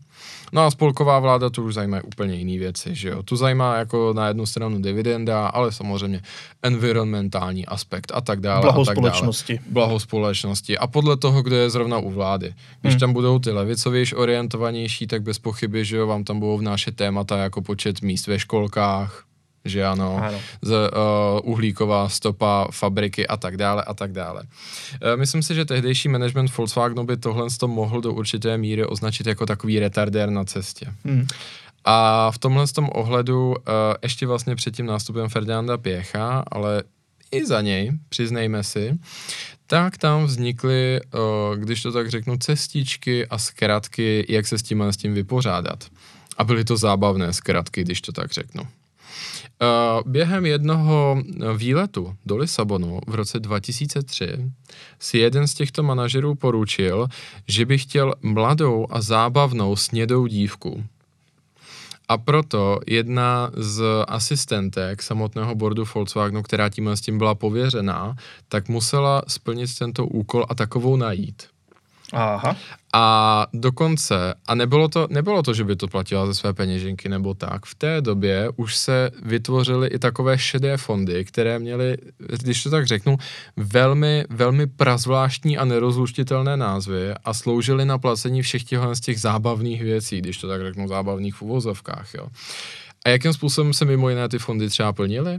No a spolková vláda tu už zajímá úplně jiné věci, že jo. Tu zajímá jako na jednu stranu dividenda, ale samozřejmě environmentální aspekt a tak dále. Blaho a tak společnosti. Dále. Blaho společnosti. A podle toho, kdo je zrovna u vlády. Když hmm. tam budou ty levicovější orientovanější, tak bez pochyby, že jo, vám tam budou vnášet témata jako počet míst ve školkách, že ano, ano. Z, uh, uhlíková stopa fabriky a tak dále a tak dále. Uh, myslím si, že tehdejší management Volkswagenu by tohle to mohl do určité míry označit jako takový retardér na cestě. Hmm. A v tomhle tom ohledu uh, ještě vlastně před tím nástupem Ferdinanda Pěcha, ale i za něj, přiznejme si, tak tam vznikly, uh, když to tak řeknu, cestičky a zkratky, jak se s tím a s tím vypořádat. A byly to zábavné zkratky, když to tak řeknu. Během jednoho výletu do Lisabonu v roce 2003 si jeden z těchto manažerů poručil, že by chtěl mladou a zábavnou snědou dívku. A proto jedna z asistentek samotného bordu Volkswagenu, která tím s tím byla pověřená, tak musela splnit tento úkol a takovou najít. Aha. A dokonce, a nebylo to, nebylo to, že by to platila ze své peněženky nebo tak, v té době už se vytvořily i takové šedé fondy, které měly, když to tak řeknu, velmi, velmi prazvláštní a nerozluštitelné názvy a sloužily na placení všech těchto z těch zábavných věcí, když to tak řeknu, zábavných v uvozovkách, jo. A jakým způsobem se mimo jiné ty fondy třeba plnily?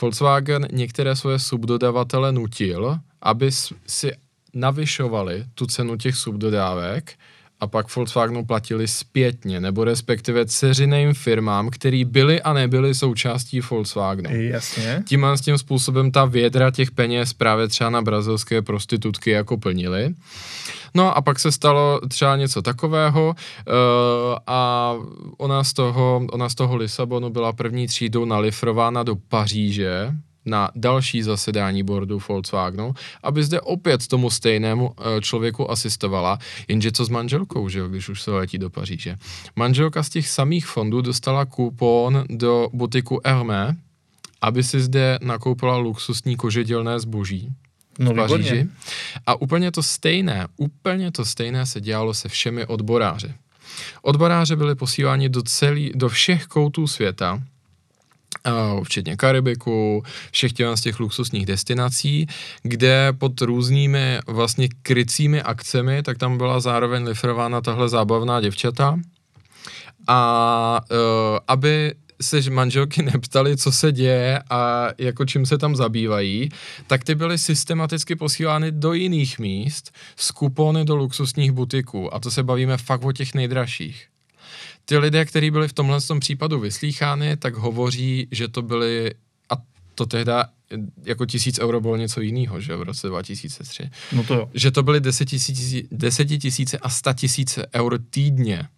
Volkswagen některé svoje subdodavatele nutil, aby si navyšovali tu cenu těch subdodávek a pak Volkswagenu platili zpětně, nebo respektive ceřiným firmám, který byly a nebyly součástí Volkswagenu. Jasně. Tím a s tím způsobem ta vědra těch peněz právě třeba na brazilské prostitutky jako plnili. No a pak se stalo třeba něco takového uh, a ona z, toho, ona z toho Lisabonu byla první třídou nalifrována do Paříže, na další zasedání boardu Volkswagenu, aby zde opět tomu stejnému eh, člověku asistovala, jenže co s manželkou, že jo, když už se letí do Paříže. Manželka z těch samých fondů dostala kupon do butiku Hermé, aby si zde nakoupila luxusní kožedělné zboží, no, v Paříži. Výborně. A úplně to stejné, úplně to stejné se dělalo se všemi odboráři. Odboráři byli posíláni do, celý, do všech koutů světa, včetně Karibiku, všech těch z těch luxusních destinací, kde pod různými vlastně krycími akcemi, tak tam byla zároveň lifrována tahle zábavná děvčata, A uh, aby se manželky neptali, co se děje a jako čím se tam zabývají, tak ty byly systematicky posílány do jiných míst z kupony do luxusních butiků. A to se bavíme fakt o těch nejdražších. Ty lidé, kteří byli v tomhle tom případu vyslýchány, tak hovoří, že to byly, a to tehda jako tisíc euro bylo něco jiného, že v roce 2003. No to jo. Že to byly desetitisíce a sta tisíce euro týdně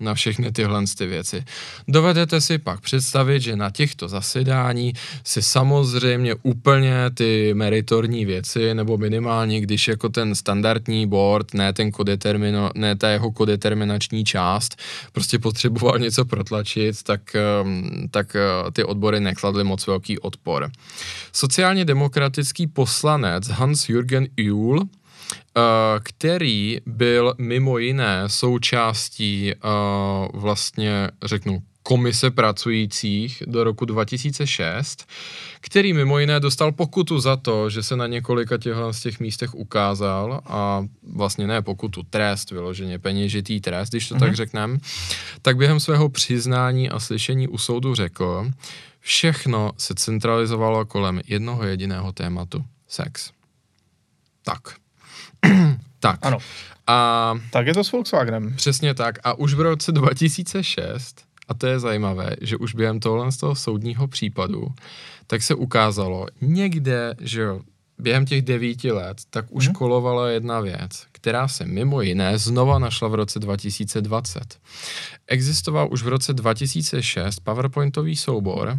na všechny tyhle ty věci. Dovedete si pak představit, že na těchto zasedání si samozřejmě úplně ty meritorní věci, nebo minimálně, když jako ten standardní board, ne, ten kodetermino, ne ta jeho kodeterminační část, prostě potřeboval něco protlačit, tak, ehm, tak eh, ty odbory nekladly moc velký odpor. Sociálně demokratický poslanec Hans-Jürgen Uhl Eh, který byl mimo jiné součástí uh, vlastně, řeknu, komise pracujících do roku 2006, který mimo jiné dostal pokutu za to, že se na několika těchto z těch místech ukázal a vlastně ne pokutu, trest vyloženě, peněžitý trest, když to mm-hmm. tak mhm. řekneme, tak během svého přiznání a slyšení u soudu řekl, všechno se centralizovalo kolem jednoho jediného tématu, sex. Tak. tak. Ano. A tak je to s Volkswagenem. Přesně tak. A už v roce 2006, a to je zajímavé, že už během tohle z toho soudního případu, tak se ukázalo někde, že jo, během těch devíti let, tak už hmm. kolovala jedna věc, která se mimo jiné znova našla v roce 2020. Existoval už v roce 2006 PowerPointový soubor,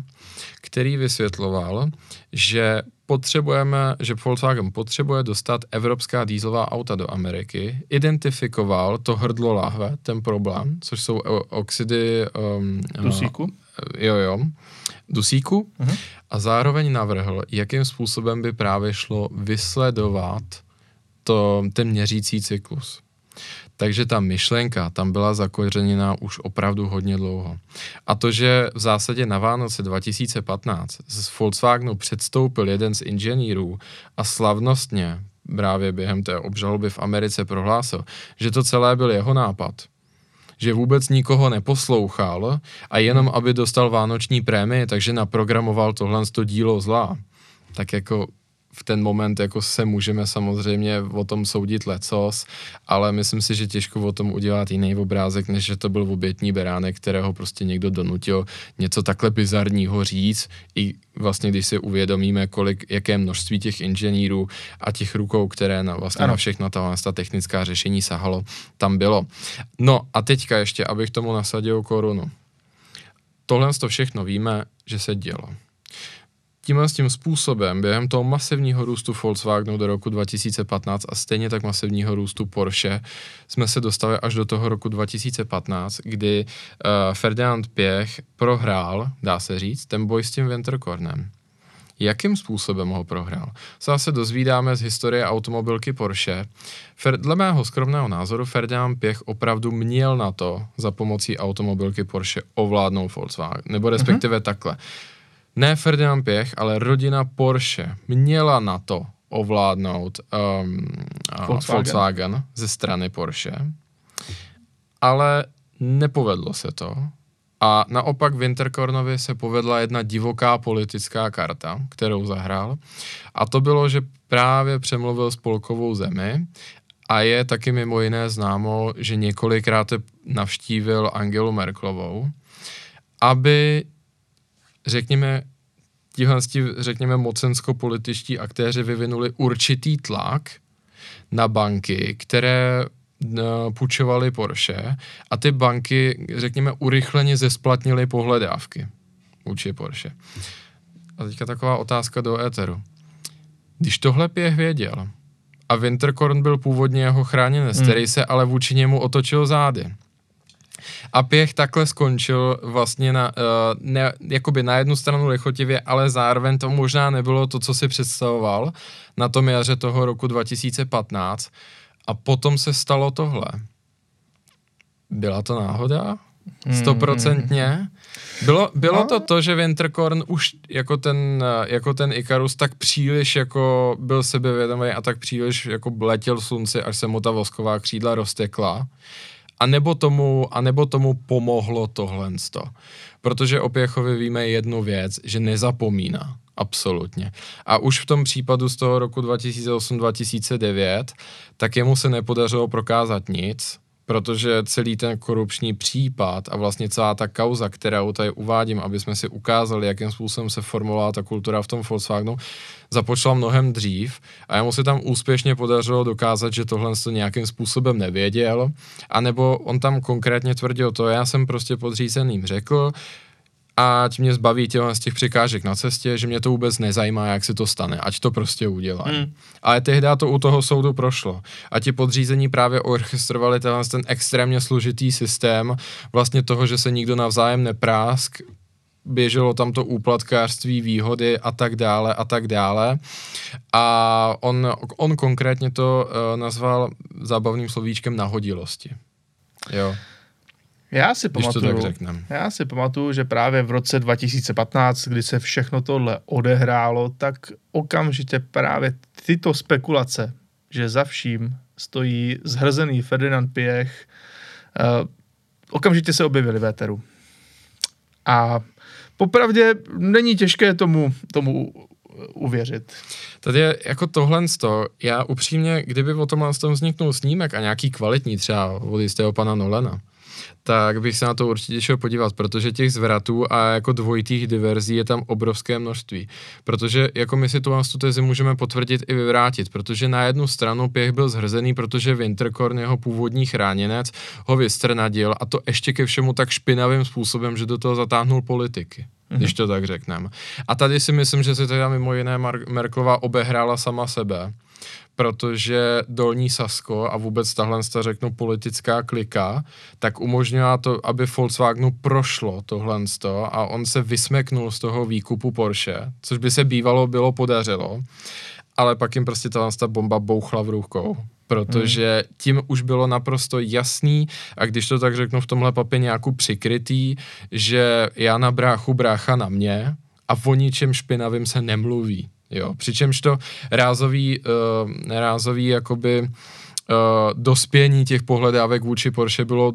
který vysvětloval, že potřebujeme, že Volkswagen potřebuje dostat evropská dýzlová auta do Ameriky, identifikoval to hrdlo lahve, ten problém, což jsou oxidy um, dusíku. Uh, jo, jo, dusíku uh-huh. a zároveň navrhl, jakým způsobem by právě šlo vysledovat to, ten měřící cyklus. Takže ta myšlenka tam byla zakořeněná už opravdu hodně dlouho. A to, že v zásadě na Vánoce 2015 z Volkswagenu předstoupil jeden z inženýrů a slavnostně právě během té obžaloby v Americe prohlásil, že to celé byl jeho nápad, že vůbec nikoho neposlouchal a jenom aby dostal vánoční prémii, takže naprogramoval tohle dílo zla. Tak jako v ten moment jako se můžeme samozřejmě o tom soudit lecos, ale myslím si, že těžko o tom udělat jiný obrázek, než že to byl obětní beránek, kterého prostě někdo donutil něco takhle bizarního říct, i vlastně když si uvědomíme, kolik, jaké množství těch inženýrů a těch rukou, které na, vlastně ano. na všechna ta, ta technická řešení sahalo, tam bylo. No a teďka ještě, abych tomu nasadil korunu. Tohle to všechno víme, že se dělo tímhle s tím způsobem během toho masivního růstu Volkswagenu do roku 2015 a stejně tak masivního růstu Porsche jsme se dostali až do toho roku 2015, kdy uh, Ferdinand Pěch prohrál, dá se říct, ten boj s tím Winterkornem. Jakým způsobem ho prohrál? Se zase dozvídáme z historie automobilky Porsche. Fer, dle mého skromného názoru Ferdinand Pěch opravdu měl na to za pomocí automobilky Porsche ovládnout Volkswagen, nebo respektive mm-hmm. takhle ne Ferdinand Pěch, ale rodina Porsche měla na to ovládnout um, Volkswagen. Volkswagen ze strany Porsche, ale nepovedlo se to. A naopak Winterkornovi se povedla jedna divoká politická karta, kterou zahrál. A to bylo, že právě přemluvil spolkovou zemi a je taky mimo jiné známo, že několikrát navštívil Angelu Merklovou, aby řekněme, tihle, řekněme, mocensko-političtí aktéři vyvinuli určitý tlak na banky, které eh, půjčovali Porsche a ty banky, řekněme, urychleně zesplatnily pohledávky vůči Porsche. A teďka taková otázka do éteru. Když tohle pěch věděl a Winterkorn byl původně jeho chráněnec, hmm. který se ale vůči němu otočil zády, a Pěch takhle skončil vlastně na, uh, ne, jakoby na jednu stranu lichotivě, ale zároveň to možná nebylo to, co si představoval na tom jaře toho roku 2015. A potom se stalo tohle. Byla to náhoda? Stoprocentně? Bylo, bylo to to, že Winterkorn už jako ten, jako ten Ikarus tak příliš jako byl sebevědomý a tak příliš jako letěl slunci, až se mu ta vosková křídla roztekla A nebo tomu, a nebo tomu pomohlo tohle. Protože o Pěchovi víme jednu věc, že nezapomíná. Absolutně. A už v tom případu z toho roku 2008-2009, tak jemu se nepodařilo prokázat nic, protože celý ten korupční případ a vlastně celá ta kauza, kterou tady uvádím, aby jsme si ukázali, jakým způsobem se formovala ta kultura v tom Volkswagenu, započala mnohem dřív a jemu se tam úspěšně podařilo dokázat, že tohle to nějakým způsobem nevěděl, anebo on tam konkrétně tvrdil to, já jsem prostě podřízeným řekl, ať mě zbaví těle z těch překážek na cestě, že mě to vůbec nezajímá, jak se to stane, ať to prostě udělá. Hmm. Ale tehdy to u toho soudu prošlo. A ti podřízení právě orchestrovali tenhle ten extrémně složitý systém vlastně toho, že se nikdo navzájem neprásk, běželo tam to úplatkářství, výhody a tak dále a tak dále. A on, on konkrétně to uh, nazval zábavným slovíčkem nahodilosti. Jo. Já si pamatuju, já si pamatuju, že právě v roce 2015, kdy se všechno tohle odehrálo, tak okamžitě právě tyto spekulace, že za vším stojí zhrzený Ferdinand Piech, uh, okamžitě se objevily v éteru. A popravdě není těžké tomu, tomu uvěřit. Tady je jako tohle to, já upřímně, kdyby o tomhle vzniknul snímek a nějaký kvalitní třeba od jistého pana Nolena, tak bych se na to určitě šel podívat, protože těch zvratů a jako dvojitých diverzí je tam obrovské množství. Protože jako my si tu tu tezi můžeme potvrdit i vyvrátit, protože na jednu stranu pěch byl zhrzený, protože Winterkorn, jeho původní chráněnec, ho vystrnadil a to ještě ke všemu tak špinavým způsobem, že do toho zatáhnul politiky mm-hmm. když to tak řekneme. A tady si myslím, že se teda mimo jiné Mar- Merklová obehrála sama sebe, protože Dolní Sasko a vůbec tahle, řeknu, politická klika, tak umožnila to, aby Volkswagenu prošlo tohle a on se vysmeknul z toho výkupu Porsche, což by se bývalo bylo podařilo, ale pak jim prostě ta bomba bouchla v rukou protože hmm. tím už bylo naprosto jasný a když to tak řeknu v tomhle papě nějakou přikrytý, že já na bráchu, brácha na mě a o ničem špinavým se nemluví. Jo, přičemž to rázový, uh, rázový jakoby uh, dospění těch pohledávek vůči Porsche bylo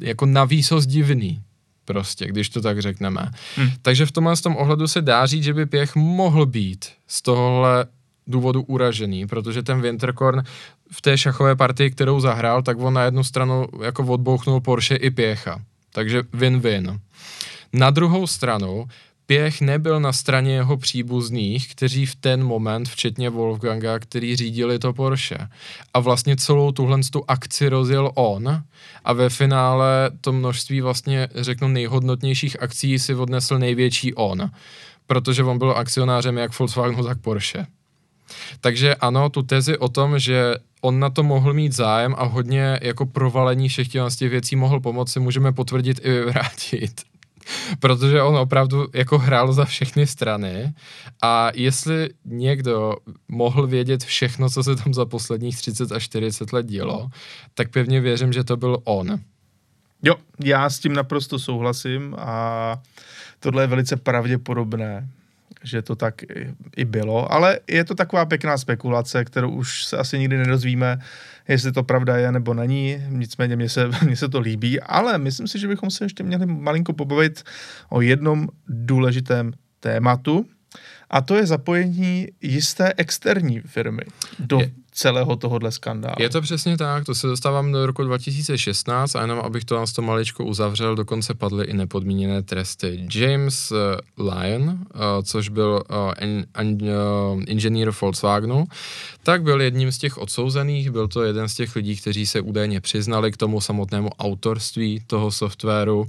jako navýsost divný prostě, když to tak řekneme. Hmm. Takže v tomhle tom ohledu se dá říct, že by Pěch mohl být z tohohle důvodu uražený, protože ten Winterkorn v té šachové partii, kterou zahrál, tak on na jednu stranu jako odbouchnul Porsche i Pěcha. Takže win-win. Na druhou stranu Pěch nebyl na straně jeho příbuzných, kteří v ten moment, včetně Wolfganga, který řídili to Porsche. A vlastně celou tuhle tu akci rozjel on a ve finále to množství vlastně, řeknu, nejhodnotnějších akcí si odnesl největší on, protože on byl akcionářem jak Volkswagenu, tak Porsche. Takže ano, tu tezi o tom, že on na to mohl mít zájem a hodně jako provalení všech těch věcí mohl pomoci, můžeme potvrdit i vyvrátit. Protože on opravdu jako hrál za všechny strany a jestli někdo mohl vědět všechno, co se tam za posledních 30 až 40 let dělo, tak pevně věřím, že to byl on. Jo, já s tím naprosto souhlasím a tohle je velice pravděpodobné že to tak i bylo, ale je to taková pěkná spekulace, kterou už se asi nikdy nedozvíme, jestli to pravda je nebo není, nicméně mně se, mně se to líbí, ale myslím si, že bychom se ještě měli malinko pobavit o jednom důležitém tématu, a to je zapojení jisté externí firmy do celého tohohle skandálu. Je to přesně tak, to se dostávám do roku 2016 a jenom abych to nás to maličko uzavřel, dokonce padly i nepodmíněné tresty. James uh, Lyon, uh, což byl uh, uh, inženýr Volkswagenu, tak byl jedním z těch odsouzených, byl to jeden z těch lidí, kteří se údajně přiznali k tomu samotnému autorství toho softwaru. Uh,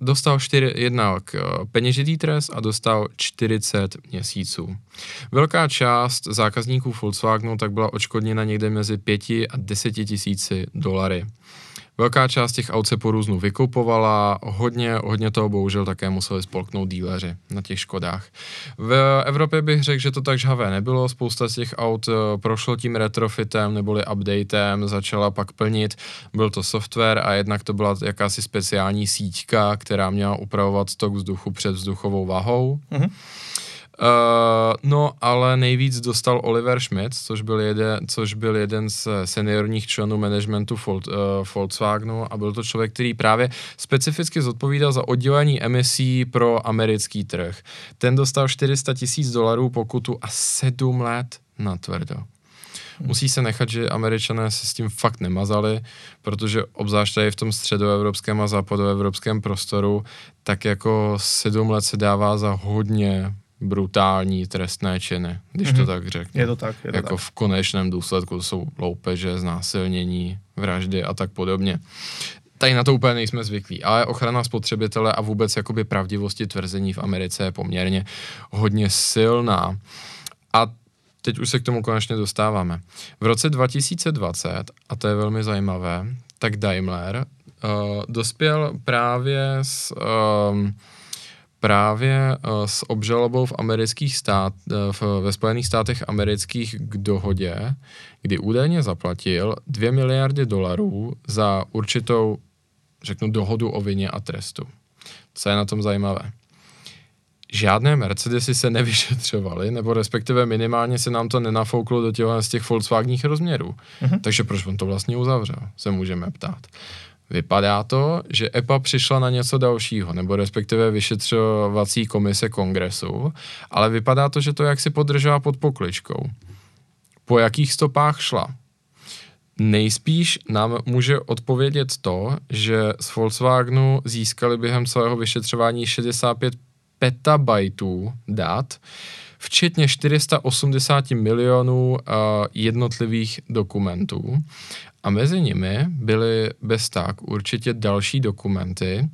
dostal čtyři, jednak uh, peněžitý trest a dostal 40 měsíců. Velká část zákazníků Volkswagenu tak byla očkodněna někde mezi 5 a 10 tisíci dolary. Velká část těch aut se po různu vykupovala, hodně, hodně toho bohužel také museli spolknout díleři na těch škodách. V Evropě bych řekl, že to tak žhavé nebylo, spousta z těch aut eh, prošlo tím retrofitem neboli updatem, začala pak plnit, byl to software a jednak to byla jakási speciální síťka, která měla upravovat tok vzduchu před vzduchovou vahou. Mm-hmm. No, ale nejvíc dostal Oliver Schmidt, což byl jeden, což byl jeden z seniorních členů managementu Volt, uh, Volkswagenu a byl to člověk, který právě specificky zodpovídal za oddělení emisí pro americký trh. Ten dostal 400 tisíc dolarů pokutu a sedm let na tvrdo. Musí se nechat, že američané se s tím fakt nemazali, protože obzvlášť tady v tom středoevropském a západoevropském prostoru, tak jako sedm let se dává za hodně brutální trestné činy, když mm-hmm. to mhm. tak řeknu. Je to tak. Je to jako tak. v konečném důsledku to jsou loupeže, znásilnění, vraždy a tak podobně. Tady na to úplně nejsme zvyklí, ale ochrana spotřebitele a vůbec jakoby pravdivosti tvrzení v Americe je poměrně hodně silná. A teď už se k tomu konečně dostáváme. V roce 2020, a to je velmi zajímavé, tak Daimler uh, dospěl právě s... Um, právě uh, s obžalobou v amerických stát, uh, v, ve Spojených státech amerických k dohodě, kdy údajně zaplatil 2 miliardy dolarů za určitou, řeknu, dohodu o vině a trestu. Co je na tom zajímavé? žádné Mercedesy se nevyšetřovaly, nebo respektive minimálně se nám to nenafouklo do těch z těch Volkswagenních rozměrů. Mm-hmm. Takže proč on to vlastně uzavřel, se můžeme ptát. Vypadá to, že EPA přišla na něco dalšího, nebo respektive vyšetřovací komise kongresu, ale vypadá to, že to jak si podržela pod pokličkou. Po jakých stopách šla? Nejspíš nám může odpovědět to, že z Volkswagenu získali během celého vyšetřování 65 petabajtů dat, včetně 480 milionů uh, jednotlivých dokumentů. A mezi nimi byly bez tak určitě další dokumenty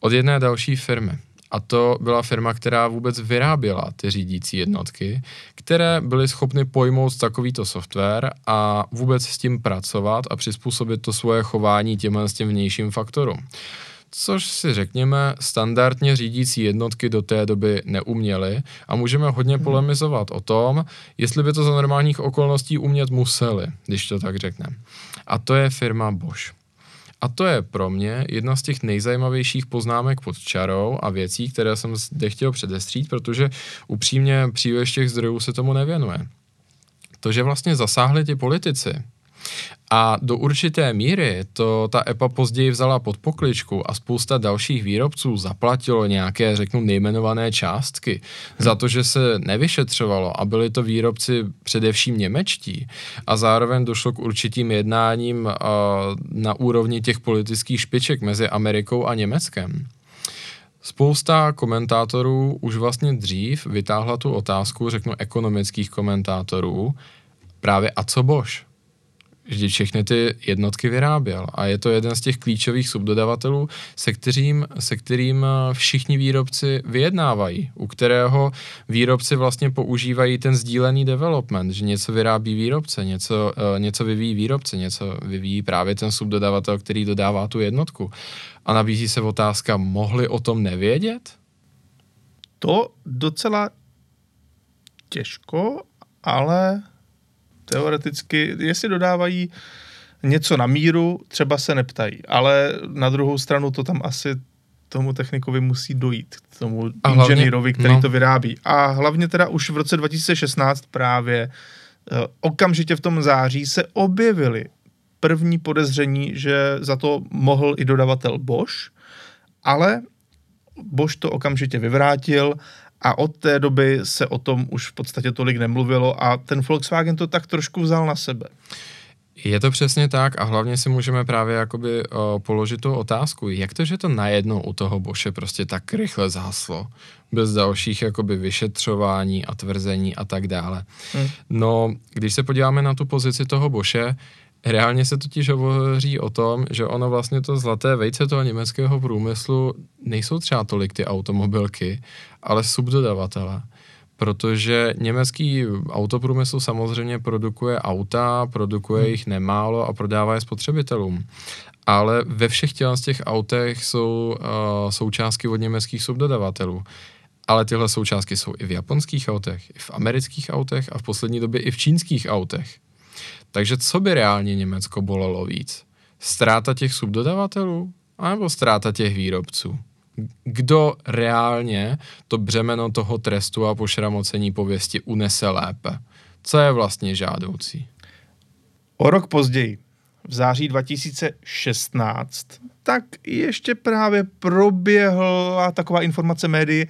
od jedné další firmy. A to byla firma, která vůbec vyráběla ty řídící jednotky, které byly schopny pojmout takovýto software a vůbec s tím pracovat a přizpůsobit to svoje chování těmhle s tím vnějším faktorům což si řekněme standardně řídící jednotky do té doby neuměly a můžeme hodně mhm. polemizovat o tom, jestli by to za normálních okolností umět museli, když to tak řekneme. A to je firma Bosch. A to je pro mě jedna z těch nejzajímavějších poznámek pod čarou a věcí, které jsem zde chtěl předestřít, protože upřímně příliš těch zdrojů se tomu nevěnuje. To, že vlastně zasáhli ti politici, a do určité míry to ta EPA později vzala pod pokličku a spousta dalších výrobců zaplatilo nějaké, řeknu, nejmenované částky hmm. za to, že se nevyšetřovalo a byli to výrobci především němečtí a zároveň došlo k určitým jednáním na úrovni těch politických špiček mezi Amerikou a Německem. Spousta komentátorů už vlastně dřív vytáhla tu otázku, řeknu, ekonomických komentátorů, právě a co Bosch? Že všechny ty jednotky vyráběl. A je to jeden z těch klíčových subdodavatelů, se kterým, se kterým eh, všichni výrobci vyjednávají, u kterého výrobci vlastně používají ten sdílený development, že něco vyrábí výrobce, něco, uh, něco vyvíjí výrobce, něco vyvíjí právě ten subdodavatel, který dodává tu jednotku. A nabízí se otázka, mohli o tom nevědět? To docela těžko, ale teoreticky, jestli dodávají něco na míru, třeba se neptají, ale na druhou stranu to tam asi tomu technikovi musí dojít, k tomu inženýrovi, který no. to vyrábí. A hlavně teda už v roce 2016 právě uh, okamžitě v tom září se objevily první podezření, že za to mohl i dodavatel Bosch, ale Bosch to okamžitě vyvrátil a od té doby se o tom už v podstatě tolik nemluvilo a ten Volkswagen to tak trošku vzal na sebe. Je to přesně tak a hlavně si můžeme právě jakoby uh, položit tu otázku, jak to, že to najednou u toho Boše prostě tak rychle záslo, bez dalších jakoby vyšetřování a tvrzení a tak dále. Hmm. No, když se podíváme na tu pozici toho Boše, Reálně se totiž hovoří o tom, že ono vlastně to zlaté vejce toho německého průmyslu nejsou třeba tolik ty automobilky, ale subdodavatele. Protože německý autoprůmysl samozřejmě produkuje auta, produkuje hmm. jich nemálo a prodává je spotřebitelům. Ale ve všech těch, z těch autech jsou uh, součástky od německých subdodavatelů. Ale tyhle součástky jsou i v japonských autech, i v amerických autech a v poslední době i v čínských autech. Takže co by reálně Německo bolelo víc? Ztráta těch subdodavatelů? anebo ztráta těch výrobců? Kdo reálně to břemeno toho trestu a pošramocení pověsti unese lépe. Co je vlastně žádoucí? O rok později, v září 2016, tak ještě právě proběhla taková informace médií,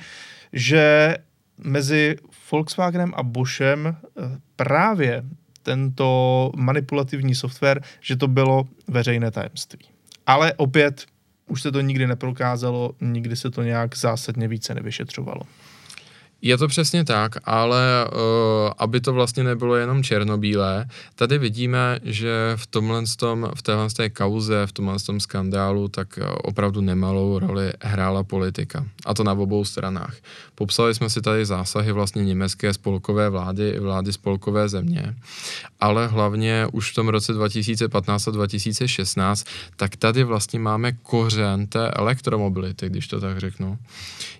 že mezi Volkswagenem a Boschem eh, právě tento manipulativní software, že to bylo veřejné tajemství. Ale opět už se to nikdy neprokázalo, nikdy se to nějak zásadně více nevyšetřovalo. Je to přesně tak, ale uh, aby to vlastně nebylo jenom černobílé, tady vidíme, že v tomhle tom, v téhle té kauze, v tomhle tom skandálu, tak uh, opravdu nemalou roli hrála politika. A to na obou stranách. Popsali jsme si tady zásahy vlastně německé spolkové vlády i vlády spolkové země, ale hlavně už v tom roce 2015 a 2016, tak tady vlastně máme kořen té elektromobility, když to tak řeknu.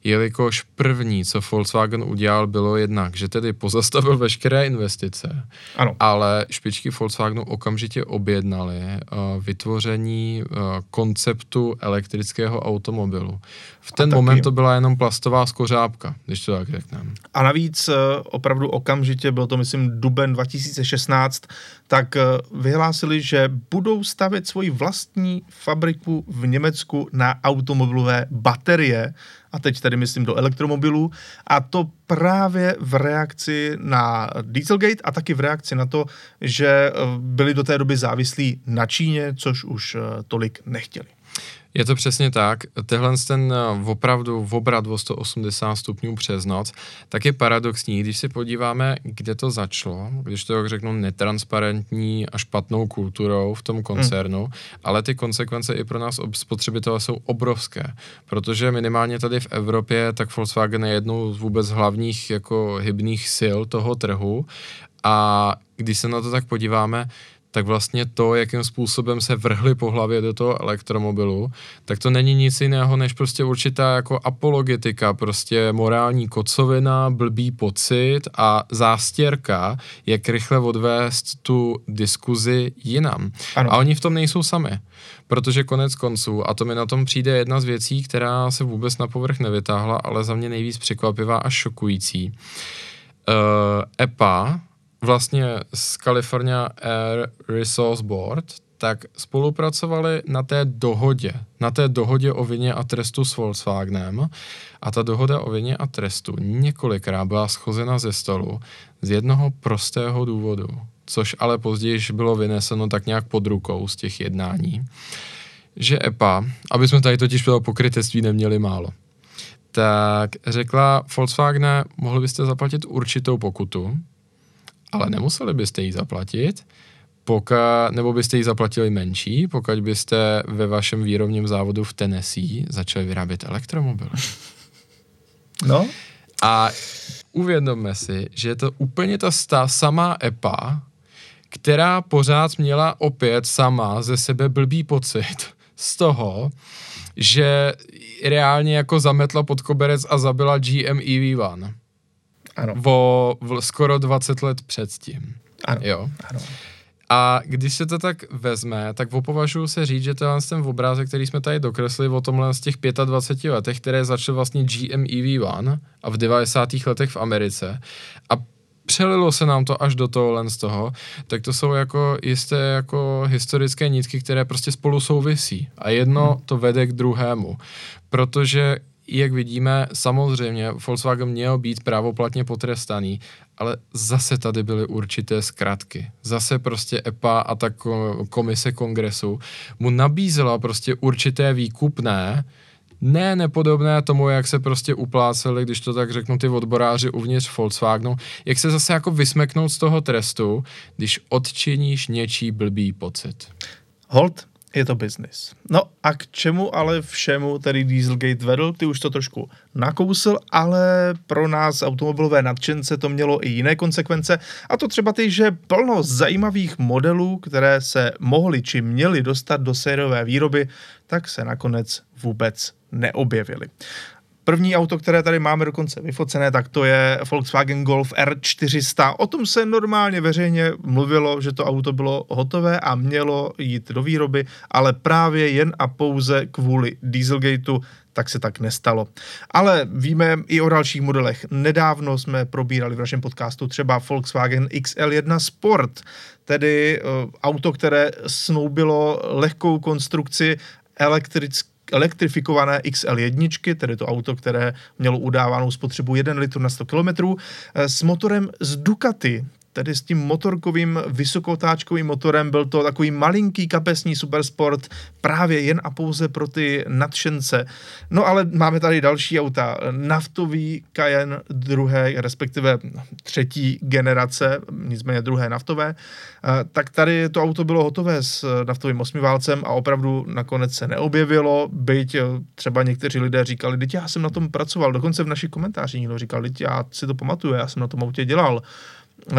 Jelikož první, co Volkswagen Volkswagen udělal, bylo jednak, že tedy pozastavil veškeré investice, ano. ale špičky Volkswagenu okamžitě objednali uh, vytvoření uh, konceptu elektrického automobilu. V ten moment taky. to byla jenom plastová skořápka, když to tak řekneme. A navíc uh, opravdu okamžitě, byl to myslím duben 2016, tak uh, vyhlásili, že budou stavět svoji vlastní fabriku v Německu na automobilové baterie, a teď tady myslím do elektromobilů, a to právě v reakci na Dieselgate a taky v reakci na to, že eh, byli do té doby závislí na Číně, což už eh, tolik nechtěli. Je to přesně tak. Tehle ten eh, opravdu v obrat o 180 stupňů přes noc, tak je paradoxní, když se podíváme, kde to začalo, když to řeknu netransparentní a špatnou kulturou v tom koncernu, hmm. ale ty konsekvence i pro nás spotřebitele jsou obrovské, protože minimálně tady v Evropě tak Volkswagen je jednou z vůbec hlavních jako hybných sil toho trhu a když se na to tak podíváme, tak vlastně to, jakým způsobem se vrhli po hlavě do toho elektromobilu, tak to není nic jiného, než prostě určitá jako apologetika, prostě morální kocovina, blbý pocit a zástěrka, jak rychle odvést tu diskuzi jinam. Ano. A oni v tom nejsou sami, protože konec konců, a to mi na tom přijde jedna z věcí, která se vůbec na povrch nevytáhla, ale za mě nejvíc překvapivá a šokující. Uh, EPA, vlastně z California Air Resource Board, tak spolupracovali na té dohodě, na té dohodě o vině a trestu s Volkswagenem. A ta dohoda o vině a trestu několikrát byla schozena ze stolu z jednoho prostého důvodu, což ale později bylo vyneseno tak nějak pod rukou z těch jednání, že EPA, aby jsme tady totiž toho pokrytectví neměli málo, tak řekla Volkswagen, mohli byste zaplatit určitou pokutu, ale nemuseli byste ji zaplatit, poka, nebo byste ji zaplatili menší, pokud byste ve vašem výrobním závodu v Tennessee začali vyrábět elektromobily. No. A uvědomme si, že je to úplně ta stá, samá EPA, která pořád měla opět sama ze sebe blbý pocit z toho, že reálně jako zametla pod koberec a zabila GM EV1. Ano. O v, skoro 20 let předtím. Ano. Jo. ano. A když se to tak vezme, tak opovažuji se říct, že tenhle ten obrázek, který jsme tady dokreslili o tomhle z těch 25 letech, které začaly vlastně GM EV1 a v 90. letech v Americe a přelilo se nám to až do tohohle z toho, tak to jsou jako jisté jako historické nitky, které prostě spolu souvisí a jedno hmm. to vede k druhému, protože jak vidíme, samozřejmě Volkswagen měl být právoplatně potrestaný, ale zase tady byly určité zkratky. Zase prostě EPA a ta komise kongresu mu nabízela prostě určité výkupné, ne nepodobné tomu, jak se prostě upláceli, když to tak řeknu, ty odboráři uvnitř Volkswagenu, jak se zase jako vysmeknout z toho trestu, když odčiníš něčí blbý pocit. Hold, je to biznis. No a k čemu ale všemu tedy Dieselgate vedl, ty už to trošku nakousl, ale pro nás automobilové nadšence to mělo i jiné konsekvence a to třeba ty, že plno zajímavých modelů, které se mohly či měly dostat do sériové výroby, tak se nakonec vůbec neobjevily. První auto, které tady máme dokonce vyfocené, tak to je Volkswagen Golf R400. O tom se normálně veřejně mluvilo, že to auto bylo hotové a mělo jít do výroby, ale právě jen a pouze kvůli Dieselgateu tak se tak nestalo. Ale víme i o dalších modelech. Nedávno jsme probírali v našem podcastu třeba Volkswagen XL1 Sport, tedy uh, auto, které snoubilo lehkou konstrukci elektrické elektrifikované XL1, tedy to auto, které mělo udávanou spotřebu 1 litr na 100 km, eh, s motorem z Ducati, tedy s tím motorkovým vysokotáčkovým motorem. Byl to takový malinký kapesní supersport právě jen a pouze pro ty nadšence. No ale máme tady další auta. Naftový Cayenne druhé, respektive třetí generace, nicméně druhé naftové. Eh, tak tady to auto bylo hotové s naftovým osmiválcem a opravdu nakonec se neobjevilo, byť eh, třeba někteří lidé říkali, teď já jsem na tom pracoval, dokonce v našich komentářích někdo říkal, teď já si to pamatuju, já jsem na tom autě dělal. Uh,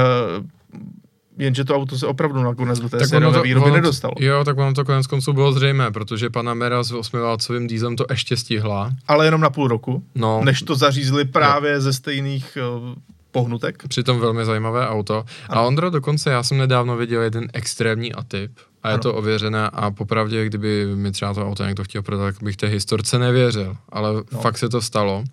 jenže to auto se opravdu nakonec do té tak sériové výroby ono, nedostalo. Jo, tak ono to konec konců bylo zřejmé, protože pana Mera s osmiválcovým dízem to ještě stihla. Ale jenom na půl roku, no. než to zařízli právě jo. ze stejných uh, pohnutek. Přitom velmi zajímavé auto. Ano. A Ondro, dokonce já jsem nedávno viděl jeden extrémní atyp, a je ano. to ověřené a popravdě, kdyby mi třeba to auto někdo chtěl prodat, tak bych té historce nevěřil, ale no. fakt se to stalo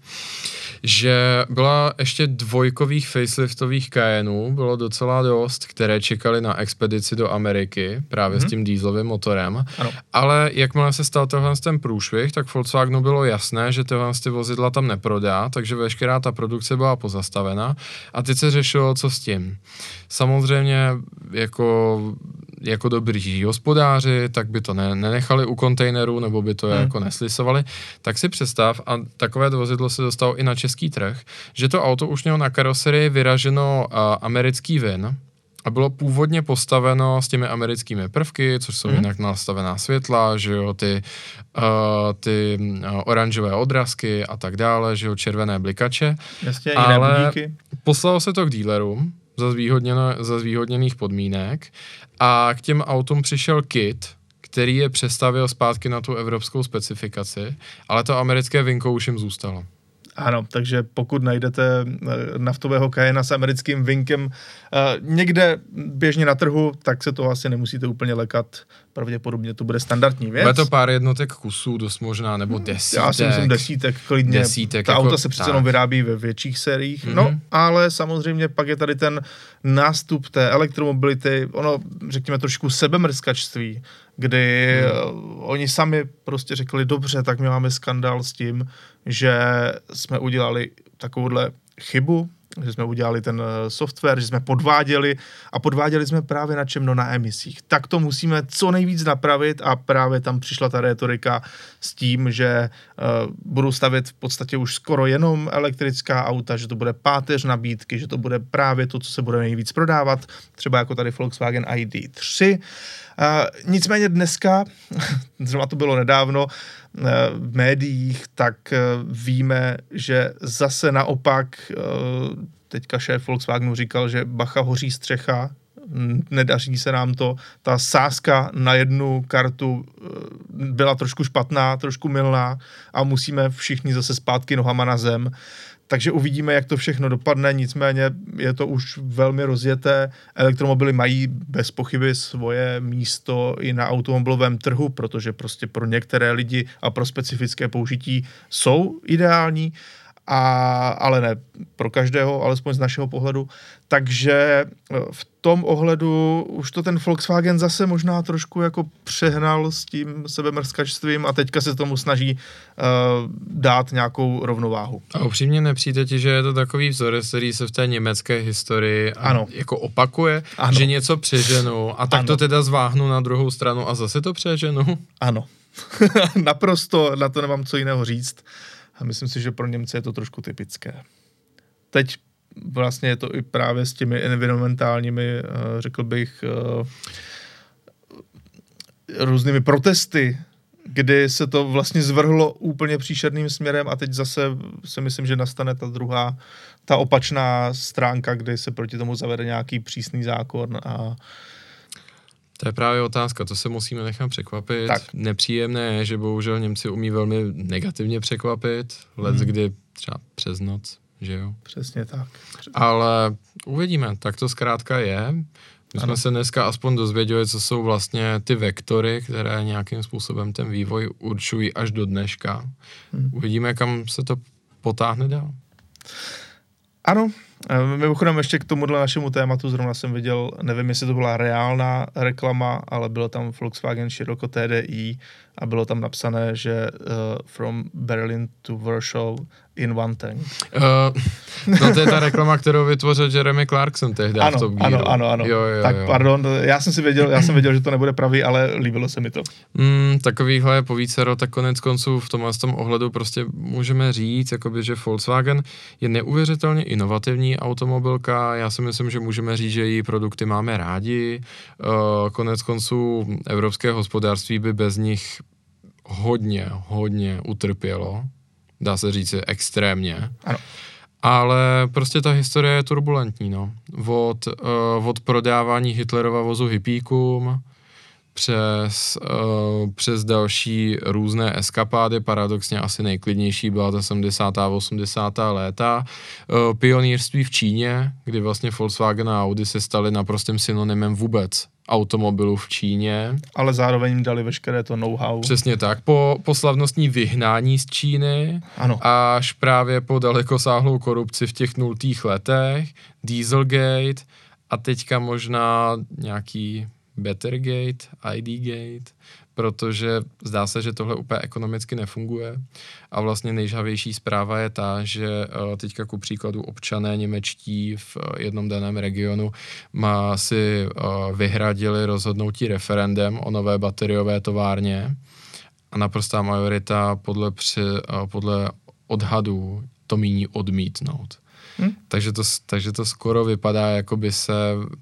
že byla ještě dvojkových faceliftových Cayenneů, bylo docela dost, které čekali na expedici do Ameriky, právě mm-hmm. s mhm. tím dieselovým motorem, ano. ale jakmile se stal tohle ten průšvih, tak Volkswagenu bylo jasné, že tyhle ty vozidla tam neprodá, takže veškerá ta produkce byla pozastavena a teď se řešilo, co s tím. Samozřejmě jako jako dobří hospodáři, tak by to ne, nenechali u kontejnerů, nebo by to hmm. jako neslisovali, tak si představ, a takové vozidlo se dostalo i na český trh, že to auto už mělo na karoserii vyraženo uh, americký vin, a bylo původně postaveno s těmi americkými prvky, což jsou hmm. jinak nastavená světla, že jo, ty, uh, ty uh, oranžové odrazky a tak dále, že jo, červené blikače. Jasně, ale poslalo se to k dílerům, za, za zvýhodněných podmínek a k těm autům přišel kit, který je přestavil zpátky na tu evropskou specifikaci, ale to americké vinko už jim zůstalo. Ano, takže pokud najdete eh, naftového kajena s americkým vinkem uh, někde běžně na trhu, tak se to asi nemusíte úplně lekat. Pravděpodobně to bude standardní věc. Bude to pár jednotek kusů, dost možná, nebo hmm, desítek. Já si myslím desítek, klidně. Desítek, Ta jako, auta se přece jenom vyrábí ve větších sériích. Mm-hmm. No, ale samozřejmě pak je tady ten nástup té elektromobility, ono, řekněme, trošku sebemrskačství, kdy hmm. oni sami prostě řekli, dobře, tak my máme skandál s tím, že jsme udělali takovouhle chybu, že jsme udělali ten eh, software, že jsme podváděli a podváděli jsme právě na čem? No na emisích. Tak to musíme co nejvíc napravit a právě tam přišla ta retorika s tím, že uh, budou stavět v podstatě už skoro jenom elektrická auta, že to bude páteř nabídky, že to bude právě to, co se bude nejvíc prodávat, třeba jako tady Volkswagen ID3. Nicméně dneska, zrovna to bylo nedávno, uh, v médiích, tak uh, víme, že zase naopak uh, teďka šéf Volkswagenu říkal, že bacha hoří střecha, nedaří se nám to. Ta sázka na jednu kartu byla trošku špatná, trošku milná a musíme všichni zase zpátky nohama na zem. Takže uvidíme, jak to všechno dopadne, nicméně je to už velmi rozjeté. Elektromobily mají bez pochyby svoje místo i na automobilovém trhu, protože prostě pro některé lidi a pro specifické použití jsou ideální a, ale ne pro každého, alespoň z našeho pohledu. Takže eh, v tom ohledu už to ten Volkswagen zase možná trošku jako přehnal s tím sebemrskačstvím a teďka se tomu snaží uh, dát nějakou rovnováhu. A upřímně nepřijde ti, že je to takový vzor, který se v té německé historii ano. jako opakuje, ano. že něco přeženu a tak ano. to teda zváhnu na druhou stranu a zase to přeženu? Ano. Naprosto na to nemám co jiného říct. A myslím si, že pro Němce je to trošku typické. Teď vlastně je to i právě s těmi environmentálními, eh, řekl bych, eh, různými protesty, kdy se to vlastně zvrhlo úplně příšerným směrem a teď zase si myslím, že nastane ta druhá, ta opačná stránka, kdy se proti tomu zavede nějaký přísný zákon a To je právě otázka, to se musíme nechat překvapit. Tak. Nepříjemné je, že bohužel Němci umí velmi negativně překvapit, let Hmm. kdy třeba přes noc, že jo. Přesně tak. Ale uvidíme, tak to zkrátka je. My jsme Ano. se dneska aspoň dozvěděli, co jsou vlastně ty vektory, které nějakým způsobem ten vývoj určují až do dneška. Hmm. Uvidíme, kam se to potáhne dál. Ano, mimochodem ještě k tomuhle našemu tématu zrovna jsem viděl, nevím, jestli to byla reálná reklama, ale bylo tam Volkswagen široko TDI a bylo tam napsané, že uh, from Berlin to Warsaw in one tank. Uh, no to je ta reklama, kterou vytvořil Jeremy Clarkson tehdy v Ano, Top Gearu. ano, ano, ano. Jo, jo, tak jo. pardon, já jsem si věděl, já jsem věděl, že to nebude pravý, ale líbilo se mi to. Mm, takovýhle povícero, tak konec konců v tomhle tom ohledu prostě můžeme říct, jakoby, že Volkswagen je neuvěřitelně inovativní automobilka. Já si myslím, že můžeme říct, že její produkty máme rádi. Uh, konec konců evropské hospodářství by bez nich hodně, hodně utrpělo. Dá se říct extrémně. Ano. Ale prostě ta historie je turbulentní, no. Od, uh, od prodávání Hitlerova vozu hippíkům, přes, uh, přes další různé eskapády, paradoxně asi nejklidnější byla ta 70. a 80. léta, uh, pionýrství v Číně, kdy vlastně Volkswagen a Audi se staly naprostým synonymem vůbec automobilů v Číně. Ale zároveň jim dali veškeré to know-how. Přesně tak. Po, po slavnostní vyhnání z Číny Ano, až právě po dalekosáhlou korupci v těch nultých letech, Dieselgate a teďka možná nějaký Bettergate, IDgate, protože zdá se, že tohle úplně ekonomicky nefunguje. A vlastně nejžhavější zpráva je ta, že eh, teďka ku příkladu občané němečtí v eh, jednom daném regionu má si eh, vyhradili rozhodnutí referendem o nové bateriové továrně a naprostá majorita podle, při, podle odhadů to míní odmítnout. Hm. Takže, to, takže to skoro vypadá, jako by se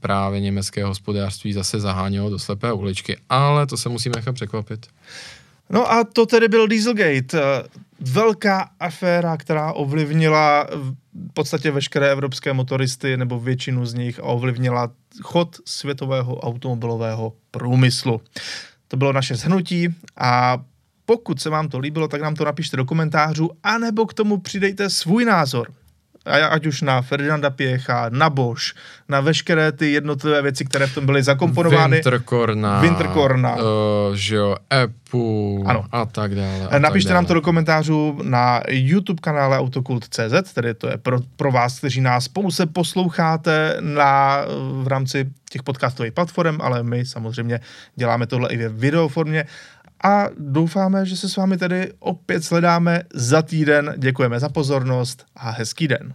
právě německé hospodářství zase zahánělo do slepé uličky, ale to se musíme nechat překvapit. No a to tedy byl Dieselgate. eh, Velká aféra, která ovlivnila v podstatě veškeré evropské motoristy nebo většinu z nich a ovlivnila chod světového automobilového průmyslu. To bylo naše shrnutí a pokud se vám to líbilo, tak nám to napište do komentářů, anebo k tomu přidejte svůj názor. Ať už na Ferdinanda Pěcha, na Bosch, na veškeré ty jednotlivé věci, které v tom byly zakomponovány. Winterkorna, Winterkorna. Uh, že jo, Apple Ano. a tak dále. A Napište tak nám dále. to do komentářů na YouTube kanále Autokult.cz, tedy to je pro, pro vás, kteří nás pouze posloucháte na, v rámci těch podcastových platform, ale my samozřejmě děláme tohle i ve videoformě a doufáme, že se s vámi tedy opět sledáme za týden. Děkujeme za pozornost a hezký den.